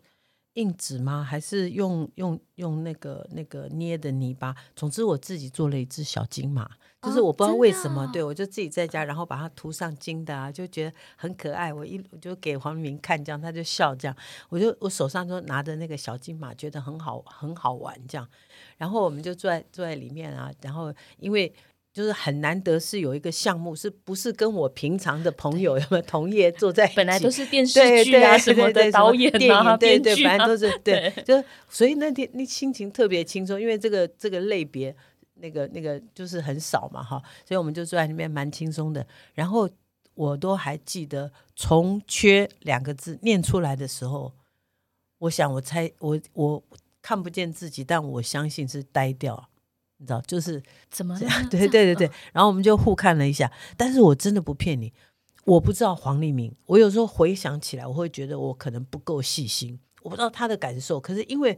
硬纸吗？还是用用用那个那个捏的泥巴？总之，我自己做了一只小金马，就是我不知道为什么，哦、对我就自己在家，然后把它涂上金的啊，就觉得很可爱。我一我就给黄明看，这样他就笑，这样我就我手上就拿着那个小金马，觉得很好很好玩，这样。然后我们就坐在坐在里面啊，然后因为。就是很难得是有一个项目，是不是跟我平常的朋友有没有 同业坐在一起？本来都是电视剧啊什么的导演啊，对对，反正都是 对，对就所以那天那心情特别轻松，因为这个这个类别那个那个就是很少嘛哈，所以我们就坐在那边蛮轻松的。然后我都还记得“从缺”两个字念出来的时候，我想我猜我我看不见自己，但我相信是呆掉。你知道，就是怎么？对对对对，然后我们就互看了一下。但是我真的不骗你，我不知道黄立明。我有时候回想起来，我会觉得我可能不够细心，我不知道他的感受。可是因为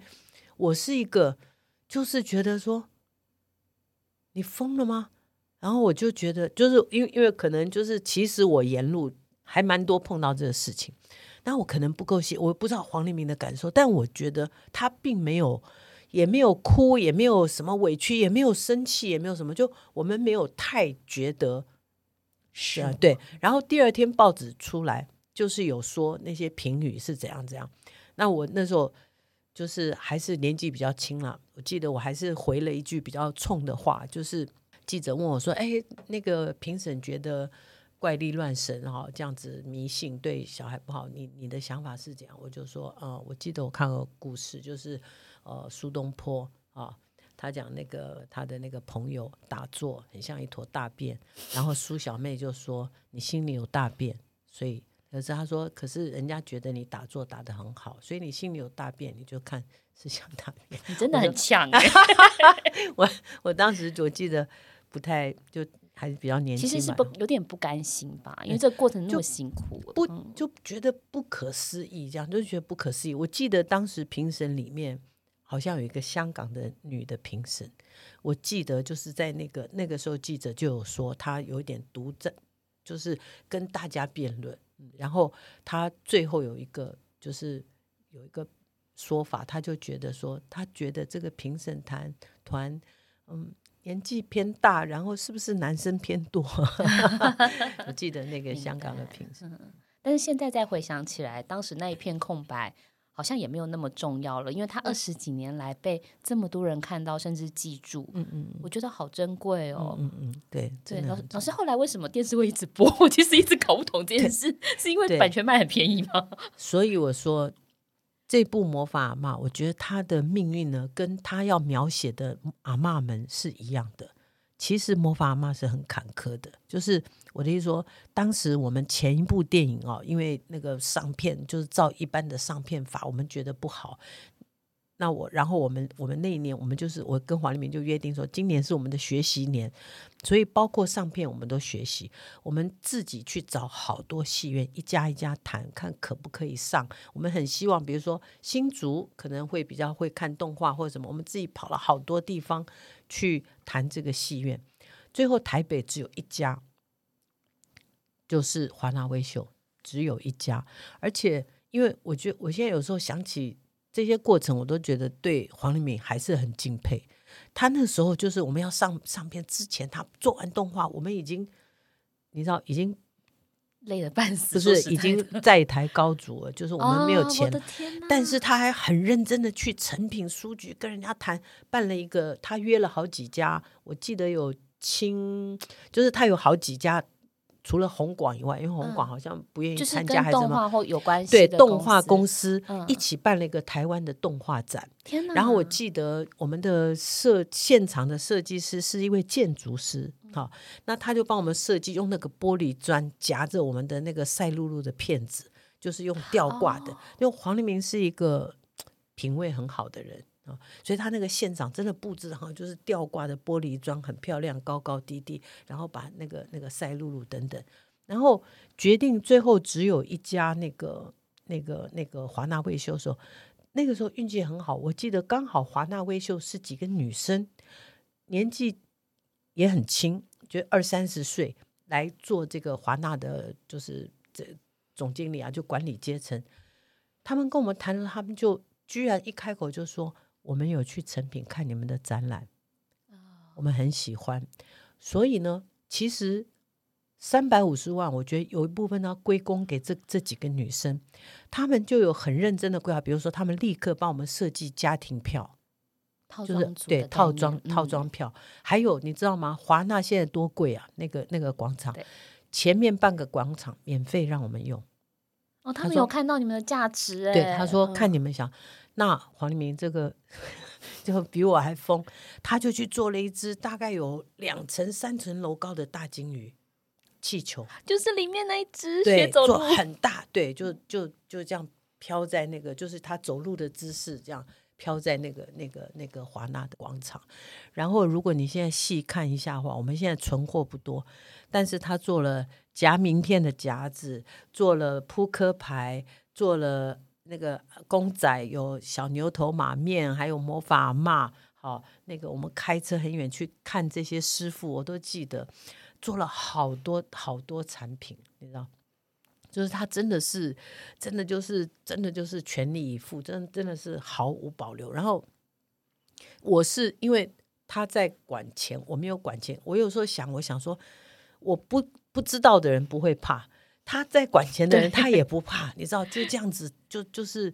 我是一个，就是觉得说你疯了吗？然后我就觉得，就是因为因为可能就是其实我沿路还蛮多碰到这个事情，但我可能不够细，我不知道黄立明的感受。但我觉得他并没有。也没有哭，也没有什么委屈，也没有生气，也没有什么，就我们没有太觉得是啊，对。然后第二天报纸出来，就是有说那些评语是怎样怎样。那我那时候就是还是年纪比较轻了，我记得我还是回了一句比较冲的话，就是记者问我说：“哎，那个评审觉得怪力乱神哈，这样子迷信对小孩不好，你你的想法是怎样？”我就说：“嗯，我记得我看过故事，就是。”呃，苏东坡啊，他讲那个他的那个朋友打坐很像一坨大便，然后苏小妹就说，你心里有大便，所以可是他说，可是人家觉得你打坐打得很好，所以你心里有大便，你就看是像大便。你真的很 呛欸。我我当时我记得不太就还是比较年轻，其实是不有点不甘心吧，因为这个过程那么辛苦，不就觉得不可思议，这样就觉得不可思议。我记得当时评审里面。好像有一个香港的女的评审，我记得就是在那个那个时候，记者就有说她有一点独占，就是跟大家辩论。然后她最后有一个就是有一个说法，她就觉得说，她觉得这个评审团团嗯年纪偏大，然后是不是男生偏多？我记得那个香港的评审，嗯，但是现在再回想起来，当时那一片空白。好像也没有那么重要了，因为他二十几年来被这么多人看到，甚至记住，嗯嗯，我觉得好珍贵哦，嗯嗯，对对。老老师后来为什么电视会一直播？我其实一直搞不懂这件事，是因为版权卖很便宜吗？所以我说这部魔法阿嬷，我觉得他的命运呢，跟他要描写的阿嬷们是一样的。其实魔法阿妈是很坎坷的，就是我的意思说，当时我们前一部电影哦，因为那个上片就是照一般的上片法，我们觉得不好。那我，然后我们我们那一年，我们就是我跟黄立明就约定说，今年是我们的学习年，所以包括上片我们都学习，我们自己去找好多戏院，一家一家谈，看可不可以上。我们很希望，比如说新竹可能会比较会看动画或者什么，我们自己跑了好多地方去谈这个戏院。最后台北只有一家，就是华纳威秀，只有一家。而且因为我觉得我现在有时候想起。这些过程我都觉得对黄立敏还是很敬佩。他那时候就是我们要上上片之前，他做完动画，我们已经你知道已经累得半死，不是已经在台高筑了，就是我们没有钱，哦、但是他还很认真的去诚品书局跟人家谈，办了一个，他约了好几家，我记得有清，就是他有好几家。除了红广以外，因为红广好像不愿意参加，还是什么？动画或有关系？对，动画公司一起办了一个台湾的动画展。天哪！然后我记得我们的设现场的设计师是一位建筑师，好，那他就帮我们设计用那个玻璃砖夹着我们的那个赛璐璐的片子，就是用吊挂的。因为黄立明是一个品味很好的人。啊所以他那个现场真的布置好，就是吊挂的玻璃装，很漂亮，高高低低，然后把那个那个赛璐璐等等，然后决定最后只有一家那个那个那个华纳威秀的时候，那个时候运气很好，我记得刚好华纳威秀是几个女生，年纪也很轻，就二三十岁来做这个华纳的，就是这总经理啊，就管理阶层，他们跟我们谈了，他们就居然一开口就说。我们有去成品看你们的展览，我们很喜欢，所以呢，其实三百五十万，我觉得有一部分呢归功给这这几个女生，她们就有很认真的规划，比如说她们立刻帮我们设计家庭票，就是对套装套装票，还有你知道吗？华纳现在多贵啊，那个那个广场前面半个广场免费让我们用，哦，他们有看到你们的价值，对，他说看你们想。那黄立明这个就比我还疯，他就去做了一只大概有两层、三层楼高的大鲸鱼气球，就是里面那一只，对，做很大，对，就就就这样飘在那个，就是他走路的姿势，这样飘在那个那个那个华纳的广场。然后，如果你现在细看一下的话，我们现在存货不多，但是他做了夹名片的夹子，做了扑克牌，做了。那个公仔有小牛头马面，还有魔法阿嬷。好，那个我们开车很远去看这些师傅，我都记得做了好多好多产品，你知道，就是他真的是，真的就是真的就是全力以赴，真的真的是毫无保留。然后我是因为他在管钱，我没有管钱。我有时候想，我想说，我不不知道的人不会怕。他在管钱的人，他也不怕，你知道，就这样子，就就是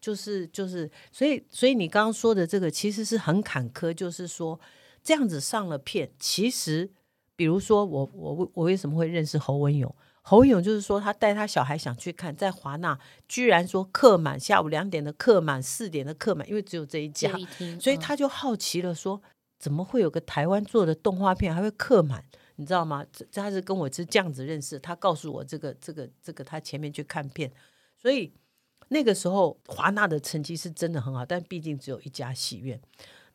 就是就是，所以所以你刚刚说的这个其实是很坎坷，就是说这样子上了片，其实比如说我我我为什么会认识侯文勇？侯文勇就是说他带他小孩想去看，在华纳居然说客满，下午两点的客满，四点的客满，因为只有这一家，所以他就好奇了，说怎么会有个台湾做的动画片还会客满？你知道吗？这他是跟我是这样子认识。他告诉我这个这个这个，他前面去看片，所以那个时候华纳的成绩是真的很好，但毕竟只有一家戏院。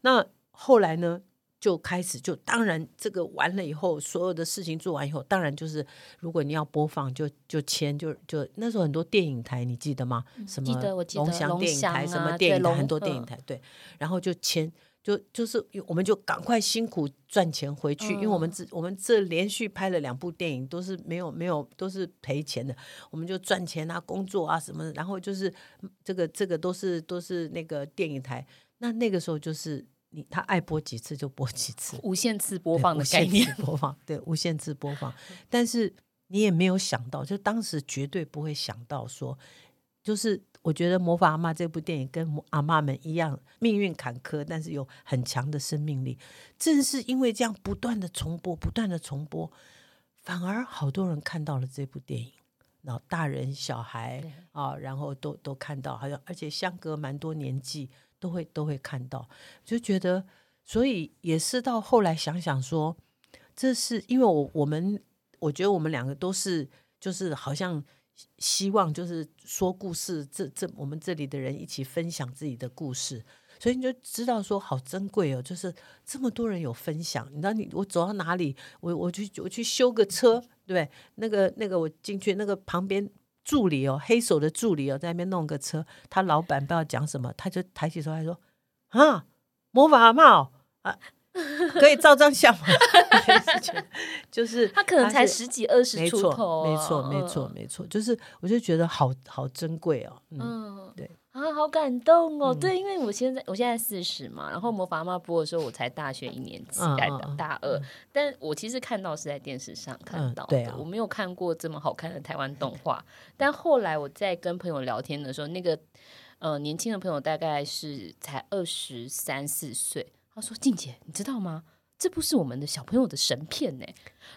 那后来呢，就开始就当然这个完了以后，所有的事情做完以后，当然就是如果你要播放就，就就签，就就那时候很多电影台，你记得吗？什么龙翔电影台，什么电影台，很多电影台，对，然后就签。就就是，我们就赶快辛苦赚钱回去，嗯、因为我们这我们这连续拍了两部电影，都是没有没有都是赔钱的，我们就赚钱啊，工作啊什么的，然后就是这个这个都是都是那个电影台，那那个时候就是你他爱播几次就播几次，无限次。播放的概念，播放对无限次播放，但是你也没有想到，就当时绝对不会想到说，就是。我觉得《魔法阿妈》这部电影跟阿妈们一样，命运坎坷，但是有很强的生命力。正是因为这样不断的重播，不断的重播，反而好多人看到了这部电影，然后大人小孩啊，然后都都看到，好像而且相隔蛮多年纪，都会都会看到，就觉得，所以也是到后来想想说，这是因为我我们我觉得我们两个都是就是好像希望就是说故事，这这我们这里的人一起分享自己的故事。所以你就知道说好珍贵哦，就是这么多人有分享。你知道你我走到哪里，我我去我去修个车，对，那个那个我进去那个旁边助理哦，黑手的助理哦，在那边弄个车，他老板不知道讲什么，他就抬起头来说啊，魔法帽啊。可以照张相吗？就是 他可能才十几二十出头，没错，没错，没错，没错。就是我就觉得好好珍贵哦。嗯，对啊，好感动哦。对，因为我现在我现在四十嘛，然后魔法阿嬷播的时候，我才大学一年级，大大二。但我其实看到是在电视上看到的，我没有看过这么好看的台湾动画。但后来我在跟朋友聊天的时候，那个呃年轻的朋友大概是才二十三四岁。他说：“静姐，你知道吗？这部是我们的小朋友的神片呢。”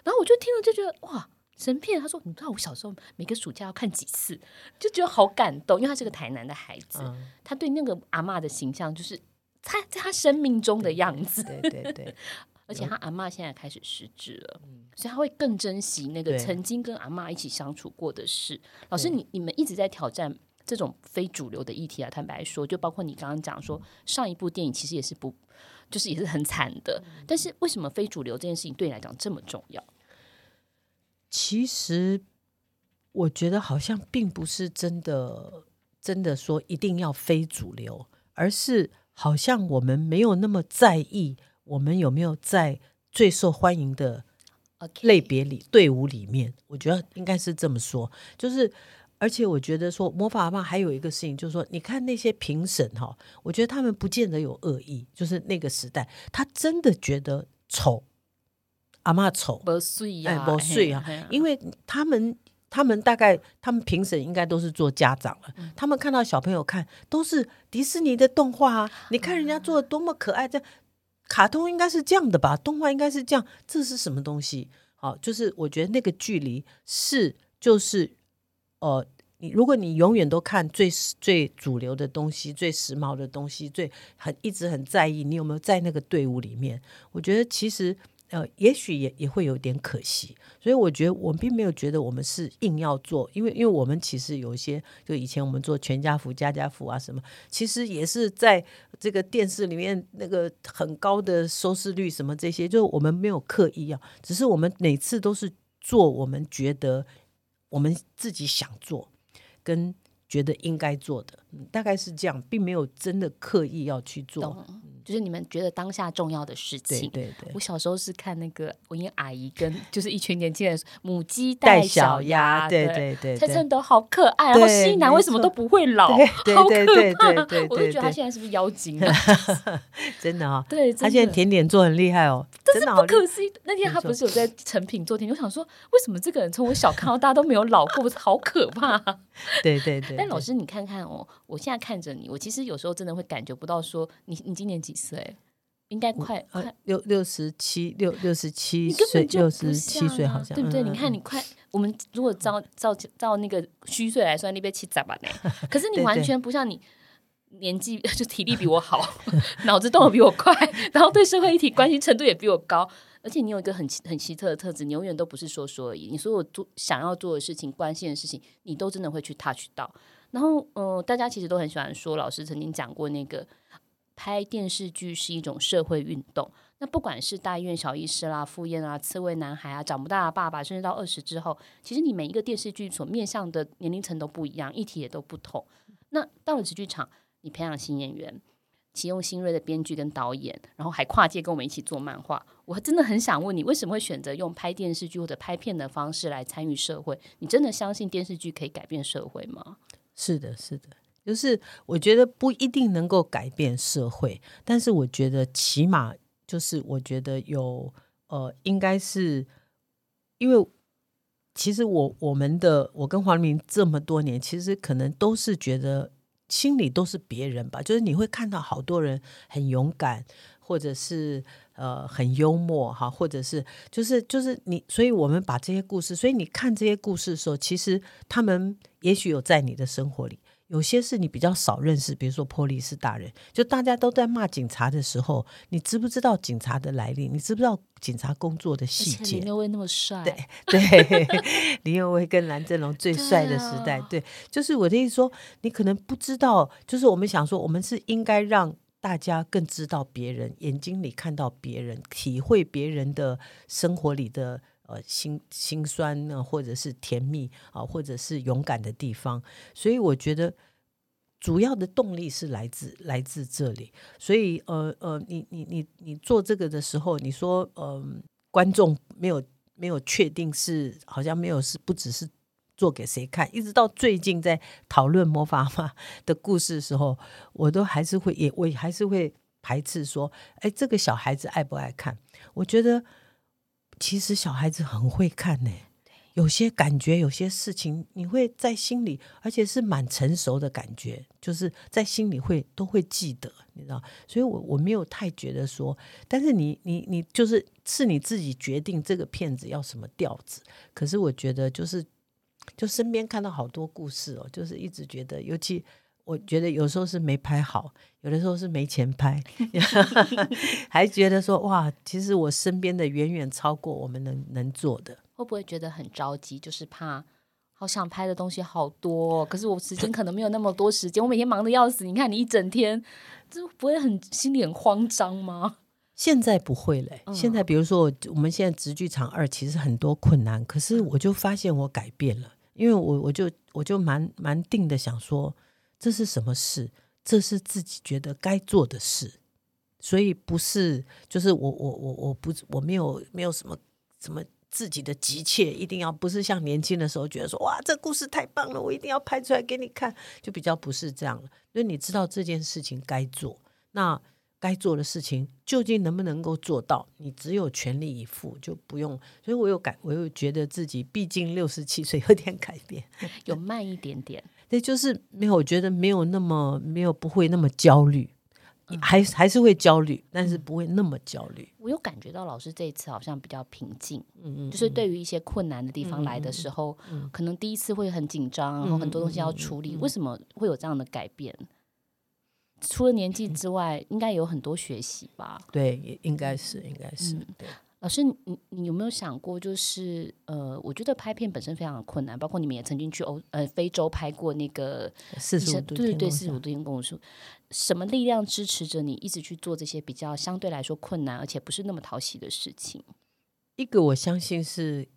然后我就听了就觉得哇，神片！他说：“你知道我小时候每个暑假要看几次，就觉得好感动。因为他是个台南的孩子，嗯、他对那个阿嬷的形象就是他在他生命中的样子。对对对，而且他阿嬷现在开始失智了，嗯、所以他会更珍惜那个曾经跟阿嬷一起相处过的事。老师，你你们一直在挑战这种非主流的议题啊。坦白说，就包括你刚刚讲说上一部电影，其实也是不。”就是也是很惨的，但是为什么非主流这件事情对你来讲这么重要？其实我觉得好像并不是真的，真的说一定要非主流，而是好像我们没有那么在意我们有没有在最受欢迎的类别里.队伍里面。我觉得应该是这么说，就是。而且我觉得说魔法阿妈还有一个事情，就是说，你看那些评审哈，我觉得他们不见得有恶意，就是那个时代，他真的觉得丑，阿嬷丑，不水呀，不水啊，因为他们他们大概他们评审应该都是做家长了，嗯、他们看到小朋友看都是迪士尼的动画啊，你看人家做的多么可爱，这卡通应该是这样的吧，动画应该是这样，这是什么东西？好，就是我觉得那个距离是就是。哦，你如果你永远都看最最主流的东西、最时髦的东西、最很一直很在意，你有没有在那个队伍里面？我觉得其实呃，也许也也会有点可惜。所以我觉得我们并没有觉得我们是硬要做，因为因为我们其实有一些，就以前我们做全家福、家家福啊什么，其实也是在这个电视里面那个很高的收视率什么这些，就我们没有刻意要，只是我们每次都是做我们觉得。我们自己想做，跟觉得应该做的，嗯，大概是这样，并没有真的刻意要去做。就是你们觉得当下重要的事情。对对对，我小时候是看那个文英阿姨跟 就是一群年轻人母鸡带小鸭，对对对，陈胜德好可爱，然后西南为什么都不会老，好可怕，我就觉得他现在是不是妖精啊？真的啊，对，他现在甜点做很厉害哦，真的不可思议。那天他不是有在成品做甜点，我想说为什么这个人从我小看到大都没有老过，好可怕。对对对，但老师你看看哦，我现在看着你，我其实有时候真的会感觉不到说你你今年几岁？应该快快六六十七六六十七岁，六十七岁好像对不对？你看你快，我们如果照照照那个虚岁来算，你被七咋吧呢？可是你完全不像你年纪 就体力比我好，脑子动得比我快，然后对社会议题关心程度也比我高，而且你有一个很很奇特的特质，你永远都不是说说而已，你所有做想要做的事情、关心的事情，你都真的会去 touch 到。然后嗯，大家其实都很喜欢说，老师曾经讲过那个。拍电视剧是一种社会运动。那不管是大医院小医师啦、赴宴啊、刺猬男孩啊、长不大的爸爸，甚至到二十之后，其实你每一个电视剧所面向的年龄层都不一样，议题也都不同。那到了职剧场，你培养新演员，启用新锐的编剧跟导演，然后还跨界跟我们一起做漫画。我真的很想问你，为什么会选择用拍电视剧或者拍片的方式来参与社会？你真的相信电视剧可以改变社会吗？是的，是的。就是我觉得不一定能够改变社会，但是我觉得起码就是我觉得有呃，应该是因为其实我我们的我跟黄明这么多年，其实可能都是觉得心里都是别人吧，就是你会看到好多人很勇敢，或者是呃很幽默哈，或者是就是就是你，所以我们把这些故事，所以你看这些故事的时候，其实他们也许有在你的生活里。有些是你比较少认识，比如说波利斯大人，就大家都在骂警察的时候，你知不知道警察的来历？你知不知道警察工作的细节？林佑威那么帅，对对，林佑威跟蓝正龙最帅的时代，对，啊、对，就是我的意思说，你可能不知道，就是我们想说，我们是应该让大家更知道别人，眼睛里看到别人，体会别人的生活里的。呃，心心酸呢，或者是甜蜜啊，或者是勇敢的地方，所以我觉得主要的动力是来自来自这里。所以，呃呃，你你你你做这个的时候，你说，嗯、呃，观众没有没有确定是，好像没有是不只是做给谁看，一直到最近在讨论魔法妈的故事的时候，我都还是会也我还是会排斥说，哎，这个小孩子爱不爱看？我觉得。其实小孩子很会看呢，有些感觉，有些事情，你会在心里，而且是蛮成熟的感觉，就是在心里会都会记得，你知道。所以我我没有太觉得说，但是你你你就是是你自己决定这个片子要什么调子。可是我觉得就是就身边看到好多故事哦，就是一直觉得，尤其。我觉得有时候是没拍好，有的时候是没钱拍，还觉得说哇，其实我身边的远远超过我们能能做的。会不会觉得很着急？就是怕好想拍的东西好多，可是我时间可能没有那么多时间。我每天忙得要死，你看你一整天，这不会很心里很慌张吗？现在不会嘞。嗯、现在比如说我我们现在直剧场二其实很多困难，可是我就发现我改变了，因为我我就我就蛮蛮定的想说。这是什么事？这是自己觉得该做的事，所以不是就是我我我我不我没有没有什么什么自己的急切，一定要不是像年轻的时候觉得说哇，这故事太棒了，我一定要拍出来给你看，就比较不是这样了。所以你知道这件事情该做，那。该做的事情究竟能不能够做到？你只有全力以赴，就不用。所以我有感，我又觉得自己毕竟六十七岁，有点改变，有慢一点点。对，就是没有，我觉得没有那么没有不会那么焦虑，嗯、还还是会焦虑，但是不会那么焦虑。我有感觉到老师这一次好像比较平静，嗯嗯，就是对于一些困难的地方来的时候，嗯嗯、可能第一次会很紧张，然后很多东西要处理。为什么会有这样的改变？除了年纪之外，应该有很多学习吧？对，也应该是，应该是。嗯、对，老师，你你有没有想过，就是呃，我觉得拍片本身非常的困难，包括你们也曾经去欧呃非洲拍过那个四十五度，对对，四十五度天空树，什么力量支持着你一直去做这些比较相对来说困难而且不是那么讨喜的事情？一个我相信是。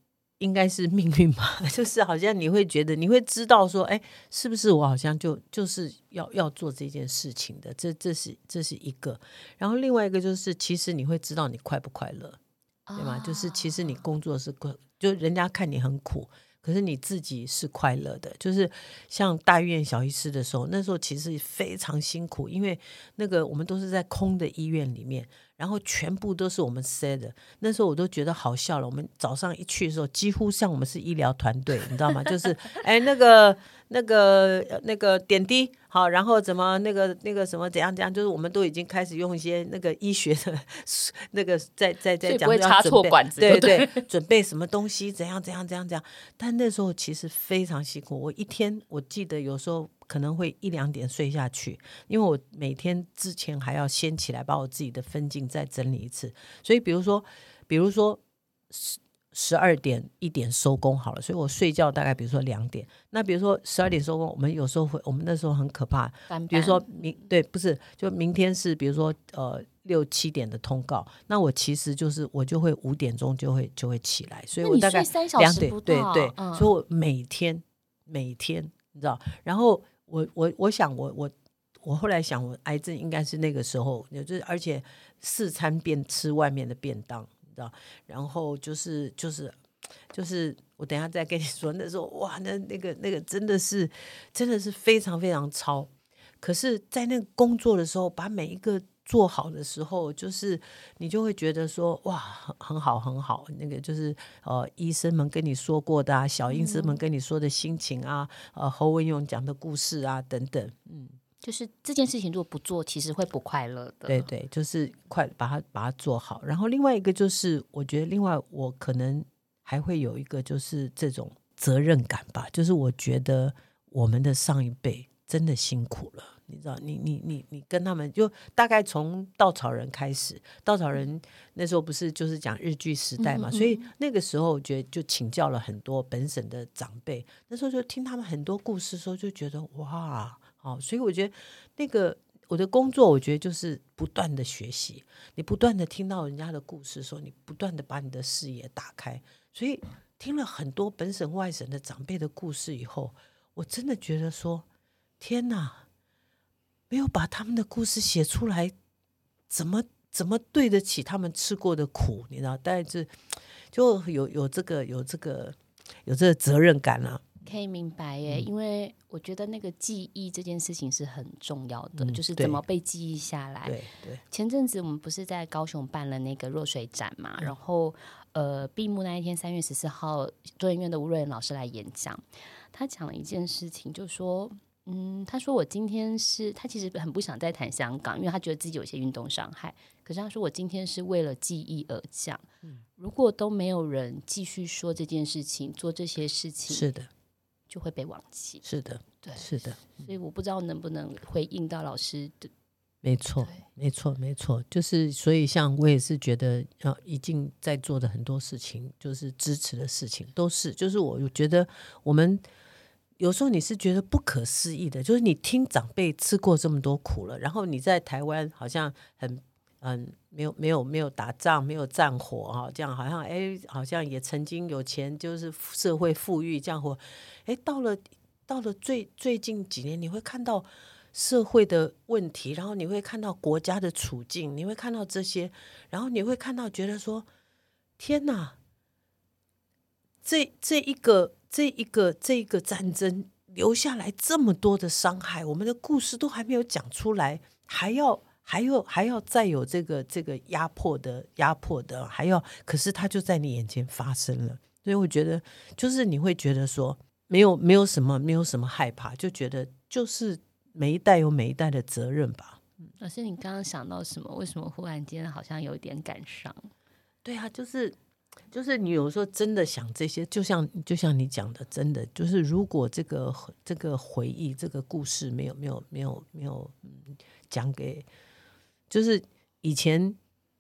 应该是命运吧，就是好像你会觉得，你会知道说，哎，是不是我好像就就是要要做这件事情的？这这是这是一个，然后另外一个就是，其实你会知道你快不快乐，对吗？就是其实你工作是苦，就人家看你很苦，可是你自己是快乐的。就是像大医院小医师的时候，那时候其实非常辛苦，因为那个我们都是在空的医院里面。然后全部都是我们塞的，那时候我都觉得好笑了。我们早上一去的时候，几乎像我们是医疗团队，你知道吗？就是哎，那个、那个、那个点滴好，然后怎么那个、那个什么怎样怎样，就是我们都已经开始用一些那个医学的那个在在在讲，不会插错管子，对对，准备什么东西，怎样怎样怎样怎样。但那时候其实非常辛苦，我一天我记得有时候。可能会一两点睡下去，因为我每天之前还要先起来把我自己的分镜再整理一次。所以，比如说，比如说十十二点一点收工好了，所以我睡觉大概比如说两点。那比如说十二点收工，我们有时候会，我们那时候很可怕。比如说明对，不是就明天是比如说呃六七点的通告，那我其实就是我就会五点钟就会就会起来，所以我大概两点对对，嗯、所以我每天每天你知道，然后。我我我想我我我后来想我癌症应该是那个时候，就是而且四餐便吃外面的便当，道，然后就是就是就是我等一下再跟你说，那时候哇，那那个那个真的是真的是非常非常超，可是，在那个工作的时候，把每一个。做好的时候，就是你就会觉得说哇，很很好很好。那个就是呃，医生们跟你说过的啊，小医生们跟你说的心情啊，呃，侯文勇讲的故事啊等等，嗯，就是这件事情如果不做，其实会不快乐的。对对，就是快把它把它做好。然后另外一个就是，我觉得另外我可能还会有一个就是这种责任感吧，就是我觉得我们的上一辈。真的辛苦了。你知道，你你你你跟他们就大概从稻草人开始，稻草人那时候不是就是讲日剧时代嘛，嗯嗯，所以那个时候我觉得就请教了很多本省的长辈，那时候就听他们很多故事的时候，就觉得哇，好，所以我觉得那个我的工作，我觉得就是不断的学习，你不断的听到人家的故事，说你不断的把你的视野打开，所以听了很多本省外省的长辈的故事以后，我真的觉得说，天哪！没有把他们的故事写出来，怎么怎么对得起他们吃过的苦？你知道，但是就有有这个有这个有这个责任感了、啊。可以明白耶，嗯、因为我觉得那个记忆这件事情是很重要的，嗯、就是怎么被记忆下来。对对。前阵子我们不是在高雄办了那个弱水展嘛？嗯、然后呃，闭幕那一天，三月十四号，中研院的吴瑞仁老师来演讲，他讲了一件事情，就说。嗯，他说我今天是他其实很不想再谈香港，因为他觉得自己有些运动伤害。可是他说我今天是为了记忆而讲。嗯，如果都没有人继续说这件事情，做这些事情，是的，就会被忘记。是的，对，是的。所以我不知道能不能回应到老师的。没错，没错，没错。就是所以，像我也是觉得，啊，已经在做的很多事情，就是支持的事情，都是，就是我觉得我们。有时候你是觉得不可思议的，就是你听长辈吃过这么多苦了，然后你在台湾好像很嗯没有没有没有打仗，没有战火哈，这样好像哎好像也曾经有钱，就是社会富裕这样活，哎到了到了最最近几年，你会看到社会的问题，然后你会看到国家的处境，你会看到这些，然后你会看到觉得说天哪，这这一个。这一个这一个战争留下来这么多的伤害，我们的故事都还没有讲出来，还要还有还要再有这个这个压迫的压迫的，还要可是它就在你眼前发生了，所以我觉得就是你会觉得说没有没有什么没有什么害怕，就觉得就是每一代有每一代的责任吧。老师，你刚刚想到什么？为什么忽然间好像有点感伤？对啊，就是。就是你有时候真的想这些，就像就像你讲的，真的就是如果这个这个回忆这个故事没有没有没有没有讲给，就是以前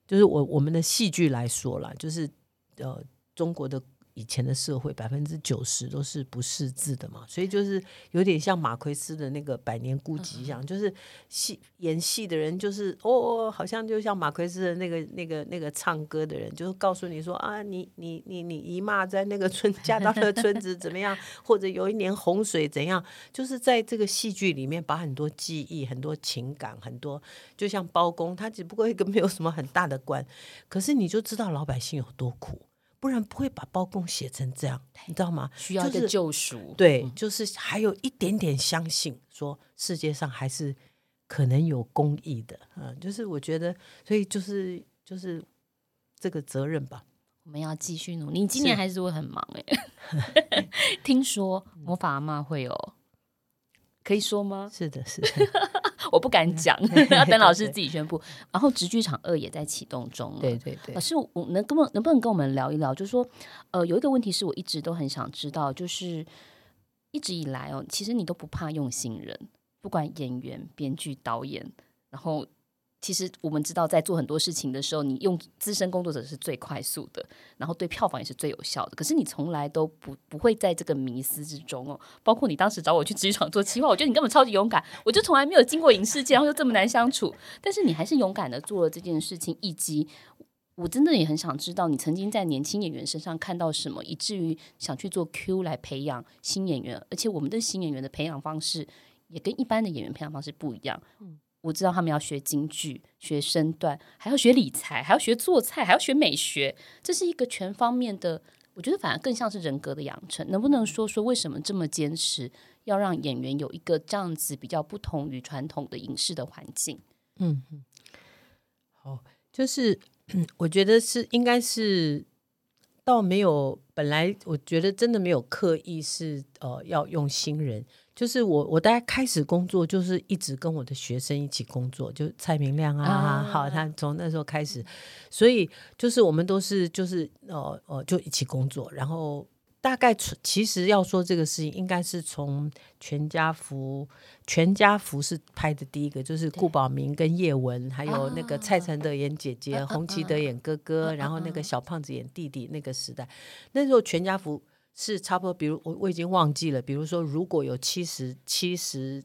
就是我我们的戏剧来说啦，就是呃中国的。以前的社会百分之九十都是不识字的嘛，所以就是有点像马奎斯的那个《百年孤寂》一样，就是戏演戏的人就是哦，好像就像马奎斯的那个那个那个唱歌的人，就是告诉你说啊，你你你你姨妈在那个村嫁到那个村子怎么样，或者有一年洪水怎样，就是在这个戏剧里面把很多记忆、很多情感、很多，就像包公，他只不过一个没有什么很大的官，可是你就知道老百姓有多苦。不然不会把包公写成这样，你知道吗？需要一个救赎。就是、对，就是还有一点点相信，说世界上还是可能有公益的。嗯，就是我觉得，所以就是就是这个责任吧。我们要继续努力。你今年还是会很忙哎。听说魔法阿妈会有，可以说吗？是的，是的。我不敢讲，要等老师 自己宣布。然后，直剧场二也在启动中。对对对，老师，我能跟能不能跟我们聊一聊？就是说，呃，有一个问题是我一直都很想知道，就是一直以来哦，其实你都不怕用新人，不管演员、编剧、导演，然后。其实我们知道，在做很多事情的时候，你用资深工作者是最快速的，然后对票房也是最有效的。可是你从来都不不会在这个迷思之中哦。包括你当时找我去职场做企划，我觉得你根本超级勇敢。我就从来没有经过影视界，然后又这么难相处，但是你还是勇敢的做了这件事情。以及我真的也很想知道，你曾经在年轻演员身上看到什么，以至于想去做 Q 来培养新演员。而且我们的新演员的培养方式也跟一般的演员培养方式不一样。嗯。我知道他们要学京剧、学身段，还要学理财，还要学做菜，还要学美学，这是一个全方面的。我觉得反而更像是人格的养成。能不能说说为什么这么坚持要让演员有一个这样子比较不同于传统的影视的环境？嗯嗯，好，就是 我觉得是应该是倒没有，本来我觉得真的没有刻意是呃要用新人。就是我，我大概开始工作，就是一直跟我的学生一起工作，就蔡明亮啊，啊。好，他从那时候开始，所以就是我们都是就是呃呃，就一起工作，然后大概其实要说这个事情，应该是从全家福，全家福是拍的第一个，就是顾宝明跟叶文，还有那个蔡承德演姐姐，洪奇德演哥哥，然后那个小胖子演弟弟那个时代，那时候全家福是差不多，比如我我已经忘记了，比如说如果有七十七十，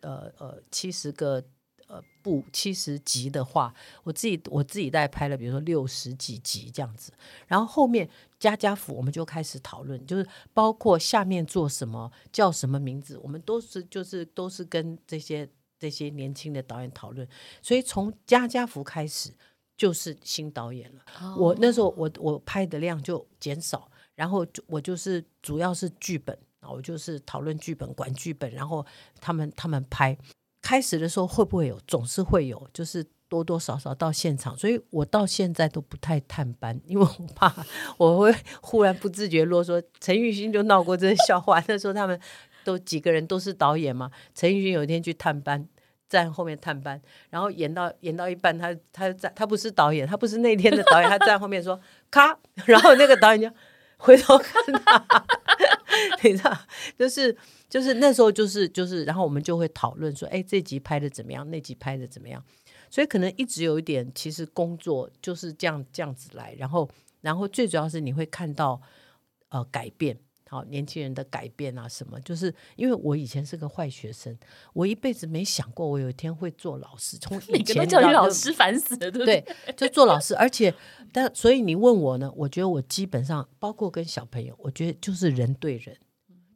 呃呃七十个。呃，部，七十集的话，我自己我自己在拍了，比如说六十几集这样子，然后后面家家福我们就开始讨论，就是包括下面做什么，叫什么名字，我们都是就是都是跟这些这些年轻的导演讨论，所以从家家福开始就是新导演了。Oh. 我那时候我我拍的量就减少，然后我就是主要是剧本，我就是讨论剧本，管剧本，然后他们他们拍。开始的时候会不会有？总是会有，就是多多少少到现场，所以我到现在都不太探班，因为我怕我会忽然不自觉啰嗦。陈玉勋就闹过这个笑话，那时候他们都几个人都是导演嘛。陈玉勋有一天去探班，站后面探班，然后演到演到一半，他他在他不是导演，他不是那天的导演，他站后面说咔，然后那个导演就回头看他，你知道，就是。就是那时候，就是就是，然后我们就会讨论说，哎，这集拍的怎么样？那集拍的怎么样？所以可能一直有一点，其实工作就是这样这样子来。然后，然后最主要是你会看到呃改变，好年轻人的改变啊什么。就是因为我以前是个坏学生，我一辈子没想过我有一天会做老师。从 以前教育老师烦死了，对不对？对，就做老师。而且，但所以你问我呢，我觉得我基本上包括跟小朋友，我觉得就是人对人，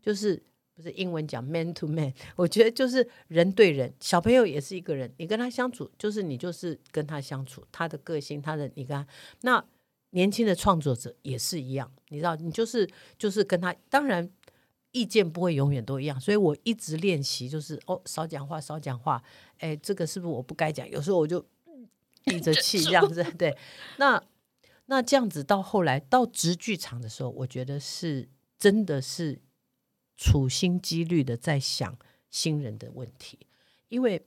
就是。不是英文讲 man to man，我觉得就是人对人，小朋友也是一个人，你跟他相处，就是你就是跟他相处，他的个性，他的你跟他，那年轻的创作者也是一样，你知道，你就是就是跟他，当然意见不会永远都一样，所以我一直练习，就是哦少讲话，少讲话，哎，这个是不是我不该讲？有时候我就闭着气 这样子，对，那那这样子到后来到直剧场的时候，我觉得是真的是。处心积虑的在想新人的问题，因为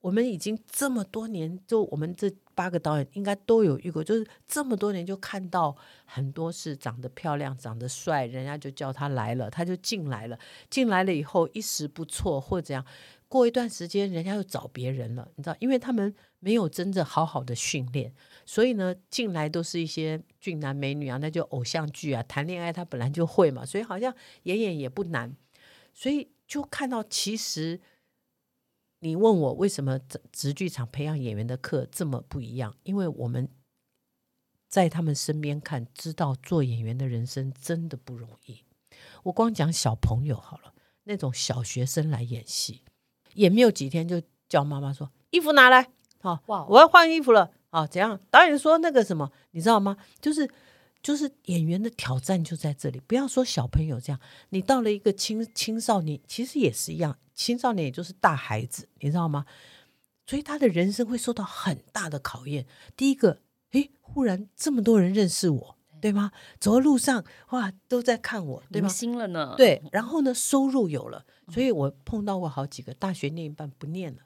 我们已经这么多年，就我们这八个导演应该都有遇过，就是这么多年就看到很多是长得漂亮、长得帅，人家就叫他来了，他就进来了。进来了以后一时不错或者怎样，过一段时间人家又找别人了，你知道，因为他们没有真正好好的训练。所以呢，进来都是一些俊男美女啊，那就偶像剧啊，谈恋爱他本来就会嘛，所以好像演演也不难。所以就看到，其实你问我为什么直剧场培养演员的课这么不一样？因为我们在他们身边看，知道做演员的人生真的不容易。我光讲小朋友好了，那种小学生来演戏，也没有几天就叫妈妈说：“衣服拿来，好，哇，我要换衣服了。”啊，怎样？导演说那个什么，你知道吗？就是就是演员的挑战就在这里。不要说小朋友这样，你到了一个青青少年，其实也是一样。青少年也就是大孩子，你知道吗？所以他的人生会受到很大的考验。第一个，诶，忽然这么多人认识我，对吗？走在路上，哇，都在看我，对吗？心了呢。对，然后呢，收入有了，所以我碰到过好几个大学念一半不念了。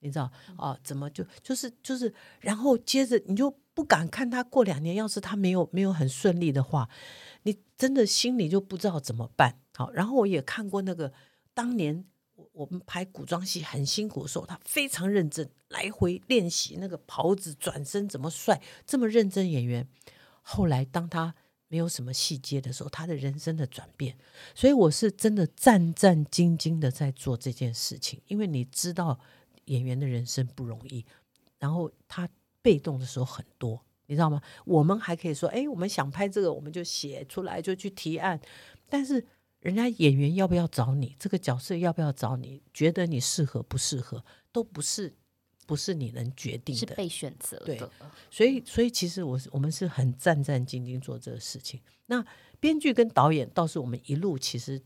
你知道啊？怎么就就是就是，然后接着你就不敢看他过两年，要是他没有没有很顺利的话，你真的心里就不知道怎么办。好，然后我也看过那个当年我们拍古装戏很辛苦的时候，他非常认真，来回练习那个袍子转身怎么帅，这么认真演员。后来当他没有什么戏接的时候，他的人生的转变，所以我是真的战战兢兢的在做这件事情，因为你知道。演员的人生不容易，然后他被动的时候很多，你知道吗？我们还可以说，哎，我们想拍这个，我们就写出来，就去提案。但是人家演员要不要找你，这个角色要不要找你，觉得你适合不适合，都不是不是你能决定的，是被选择的。对，所以所以其实我是我们是很战战兢兢做这个事情。那编剧跟导演倒是我们一路其实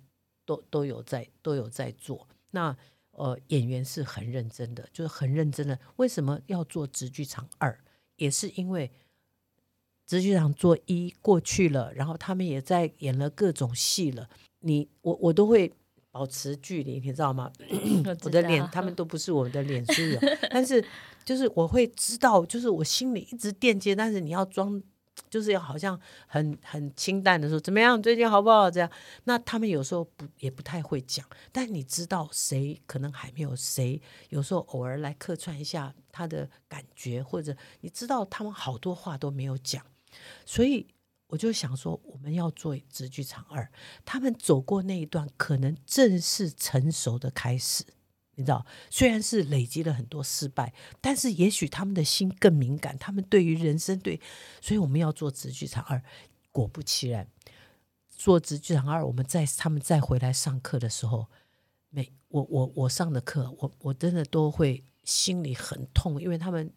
都都有在都有在做。那呃，演员是很认真的，就是很认真的。为什么要做直剧场二？也是因为直剧场做一过去了，然后他们也在演了各种戏了。你我我都会保持距离，你知道吗？我，我的脸，他们都不是我的脸书人，但是就是我会知道，就是我心里一直惦记，但是你要装就是要好像很很清淡的说怎么样，最近好不好？这样，那他们有时候不也不太会讲，但你知道谁可能还没有谁，有时候偶尔来客串一下他的感觉，或者你知道他们好多话都没有讲，所以我就想说，我们要做直剧场二，他们走过那一段，可能正是成熟的开始。你知道，虽然是累积了很多失败，但是也许他们的心更敏感。他们对于人生，对，所以我们要做直剧场二。果不其然，做直剧场二，我们在他们再回来上课的时候，每我我我上的课，我我真的都会心里很痛，因为他们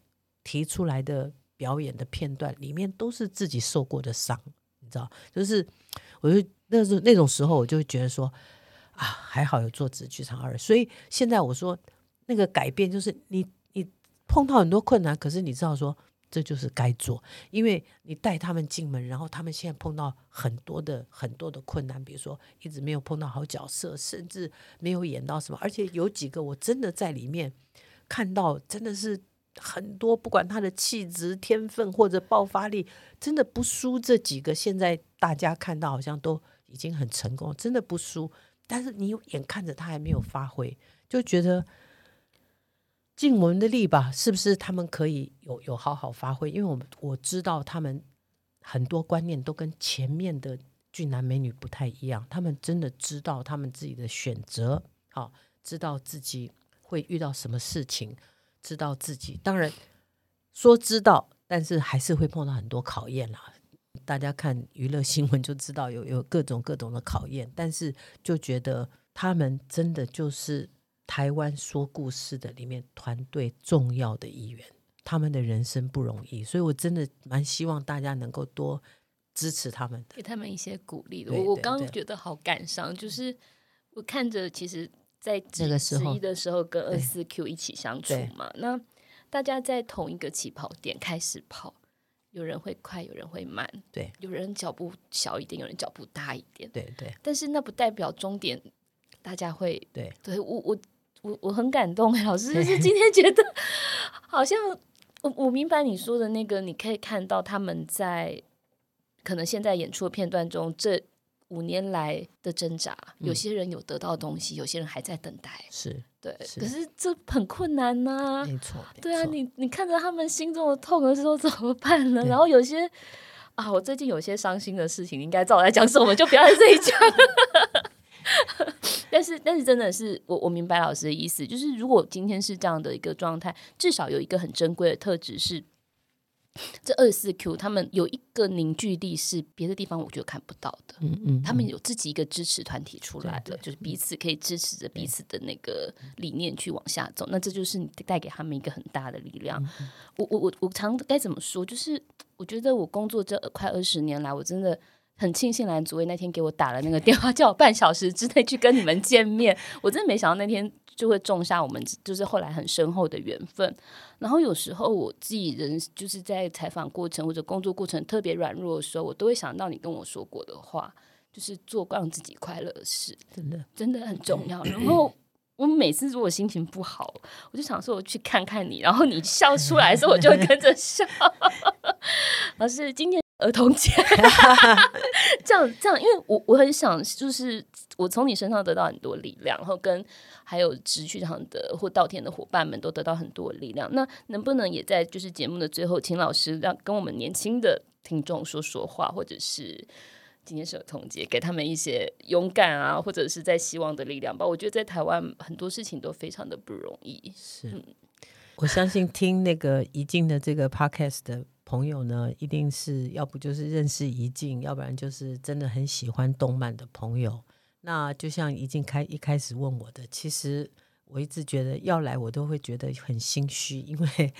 提出来的表演的片段里面都是自己受过的伤，你知道，就是我就那时那种时候，我就觉得说。啊，还好有做植剧场二，所以现在我说那个改变就是你你碰到很多困难，可是你知道说这就是该做，因为你带他们进门，然后他们现在碰到很多的很多的困难，比如说一直没有碰到好角色，甚至没有演到什么，而且有几个我真的在里面看到真的是很多，不管他的气质、天分或者爆发力，真的不输这几个。现在大家看到好像都已经很成功，真的不输。但是你眼看着他还没有发挥，就觉得尽我们的力吧，是不是他们可以有有好好发挥？因为我们我知道他们很多观念都跟前面的俊男美女不太一样，他们真的知道他们自己的选择，好，知道自己会遇到什么事情，知道自己当然说知道，但是还是会碰到很多考验啦。大家看娱乐新闻就知道有有各种各种的考验，但是就觉得他们真的就是台湾说故事的里面团队重要的一员，他们的人生不容易，所以我真的蛮希望大家能够多支持他们的，给他们一些鼓励我我刚刚觉得好感伤，就是我看着其实，在那个时候十一的时候跟二四 Q 一起相处嘛，那大家在同一个起跑点开始跑。有人会快，有人会慢，对，有人脚步小一点，有人脚步大一点，对对。但是那不代表终点大家会对对我我我我很感动，老师 就是今天觉得好像我我明白你说的那个，你可以看到他们在可能现在演出的片段中这。五年来的挣扎，有些人有得到东西，嗯、有些人还在等待。是对，是可是这很困难呐、啊。没错，对啊，你你看着他们心中的痛的时候怎么办呢？然后有些啊，我最近有些伤心的事情，应该照我来讲什么，就不要在这里讲。但是，但是真的是我我明白老师的意思，就是如果今天是这样的一个状态，至少有一个很珍贵的特质是。这二十四 Q 他们有一个凝聚力，是别的地方我觉得看不到的。嗯嗯，他们有自己一个支持团体出来的，就是彼此可以支持着彼此的那个理念去往下走。那这就是你带给他们一个很大的力量。嗯、我我我我常该怎么说？就是我觉得我工作这快二十年来，我真的很庆幸蓝祖蔚那天给我打了那个电话，叫我半小时之内去跟你们见面。我真的没想到那天。就会种下我们就是后来很深厚的缘分。然后有时候我自己人就是在采访过程或者工作过程特别软弱的时候，我都会想到你跟我说过的话，就是做让自己快乐的事，真的真的很重要。然后 我每次如果心情不好，我就想说我去看看你，然后你笑出来的时候，我就会跟着笑。老师今天。儿童节，这样这样，因为我我很想，就是我从你身上得到很多力量，然后跟还有植剧场的或稻田的伙伴们都得到很多力量。那能不能也在就是节目的最后，请老师让跟我们年轻的听众说说话，或者是今天是儿童节，给他们一些勇敢啊，或者是在希望的力量吧？我觉得在台湾很多事情都非常的不容易。是，嗯、我相信听那个宜静的这个 podcast 的。朋友呢，一定是要不就是认识怡静，要不然就是真的很喜欢动漫的朋友。那就像怡静开一开始问我的，其实我一直觉得要来，我都会觉得很心虚，因为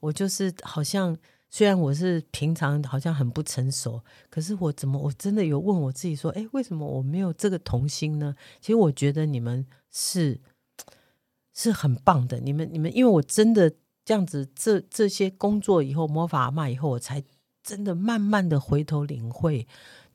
我就是好像虽然我是平常好像很不成熟，可是我怎么我真的有问我自己说，哎，为什么我没有这个童心呢？其实我觉得你们是是很棒的，你们你们，因为我真的。这样子，这这些工作以后，魔法阿嬷以后，我才真的慢慢的回头领会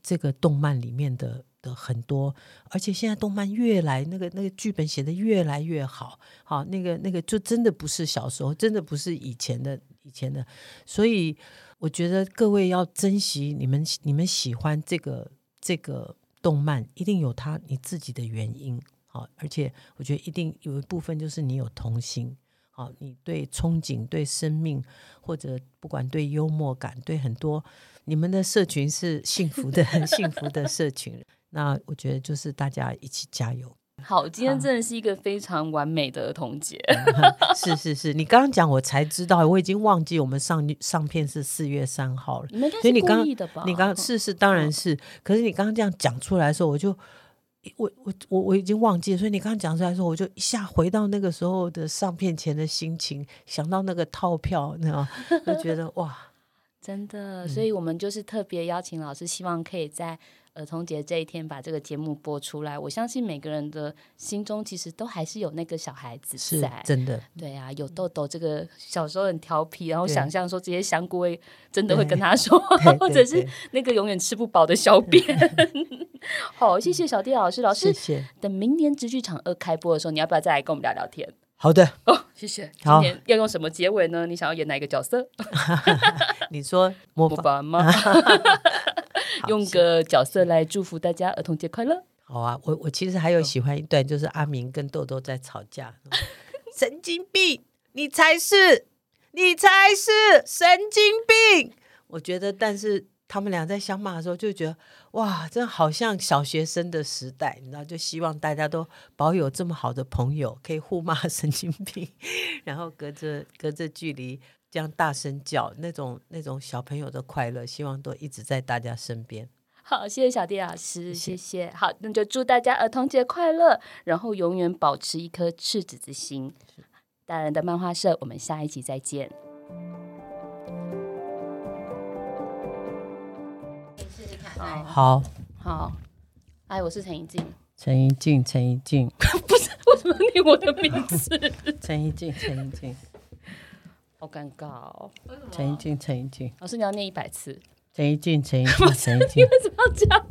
这个动漫里面的的很多，而且现在动漫越来那个那个剧本写得越来越好，好那个那个就真的不是小时候，真的不是以前的以前的，所以我觉得各位要珍惜你们你们喜欢这个这个动漫，一定有它你自己的原因。好，而且我觉得一定有一部分就是你有童心。好，你对憧憬、对生命，或者不管对幽默感，对很多，你们的社群是幸福的、很 幸福的社群。那我觉得就是大家一起加油。好，今天真的是一个非常完美的儿童节。是是是，你刚刚讲我才知道，我已经忘记我们上上片是四月三号了。所以你刚你刚是是当然是，可是你刚刚这样讲出来的时候，我就。我我我我已经忘记了，所以你刚刚讲出来的时候，我就一下回到那个时候的上片前的心情，想到那个套票，你知道就觉得哇，真的，所以我们就是特别邀请老师，希望可以在。儿童节这一天把这个节目播出来，我相信每个人的心中其实都还是有那个小孩子在，是真的。对啊，有豆豆这个小时候很调皮，然后想象说这些香菇会真的会跟他 说，或者是那个永远吃不饱的小便。好，谢谢小弟老师，老师，谢谢。等明年直剧场二开播的时候，你要不要再来跟我们聊聊天？好的，哦，谢谢。今年要用什么结尾呢？你想要演哪一个角色？你说魔法吗？用个角色来祝福大家儿童节快乐。好啊，我我其实还有喜欢一段，就是阿明跟豆豆在吵架。神经病，你才是，你才是神经病。我觉得，但是他们俩在相骂的时候，就觉得哇，真的好像小学生的时代，你知道，就希望大家都保有这么好的朋友，可以互骂神经病，然后隔着隔着距离。这样大声叫，那种那种小朋友的快乐，希望都一直在大家身边。好，谢谢小弟老师，谢谢。谢谢。好，那就祝大家儿童节快乐，然后永远保持一颗赤子之心。大人的漫画社，我们下一集再见。好好，好，哎，我是陈怡静，陈怡静，陈怡静，不是，为什么念我的名字？陈怡静，陈怡静。好尴尬哦！陈一静，陈一静，老师你要念一百次。陈一静，陈一静，陈一静，你 为什么要这样？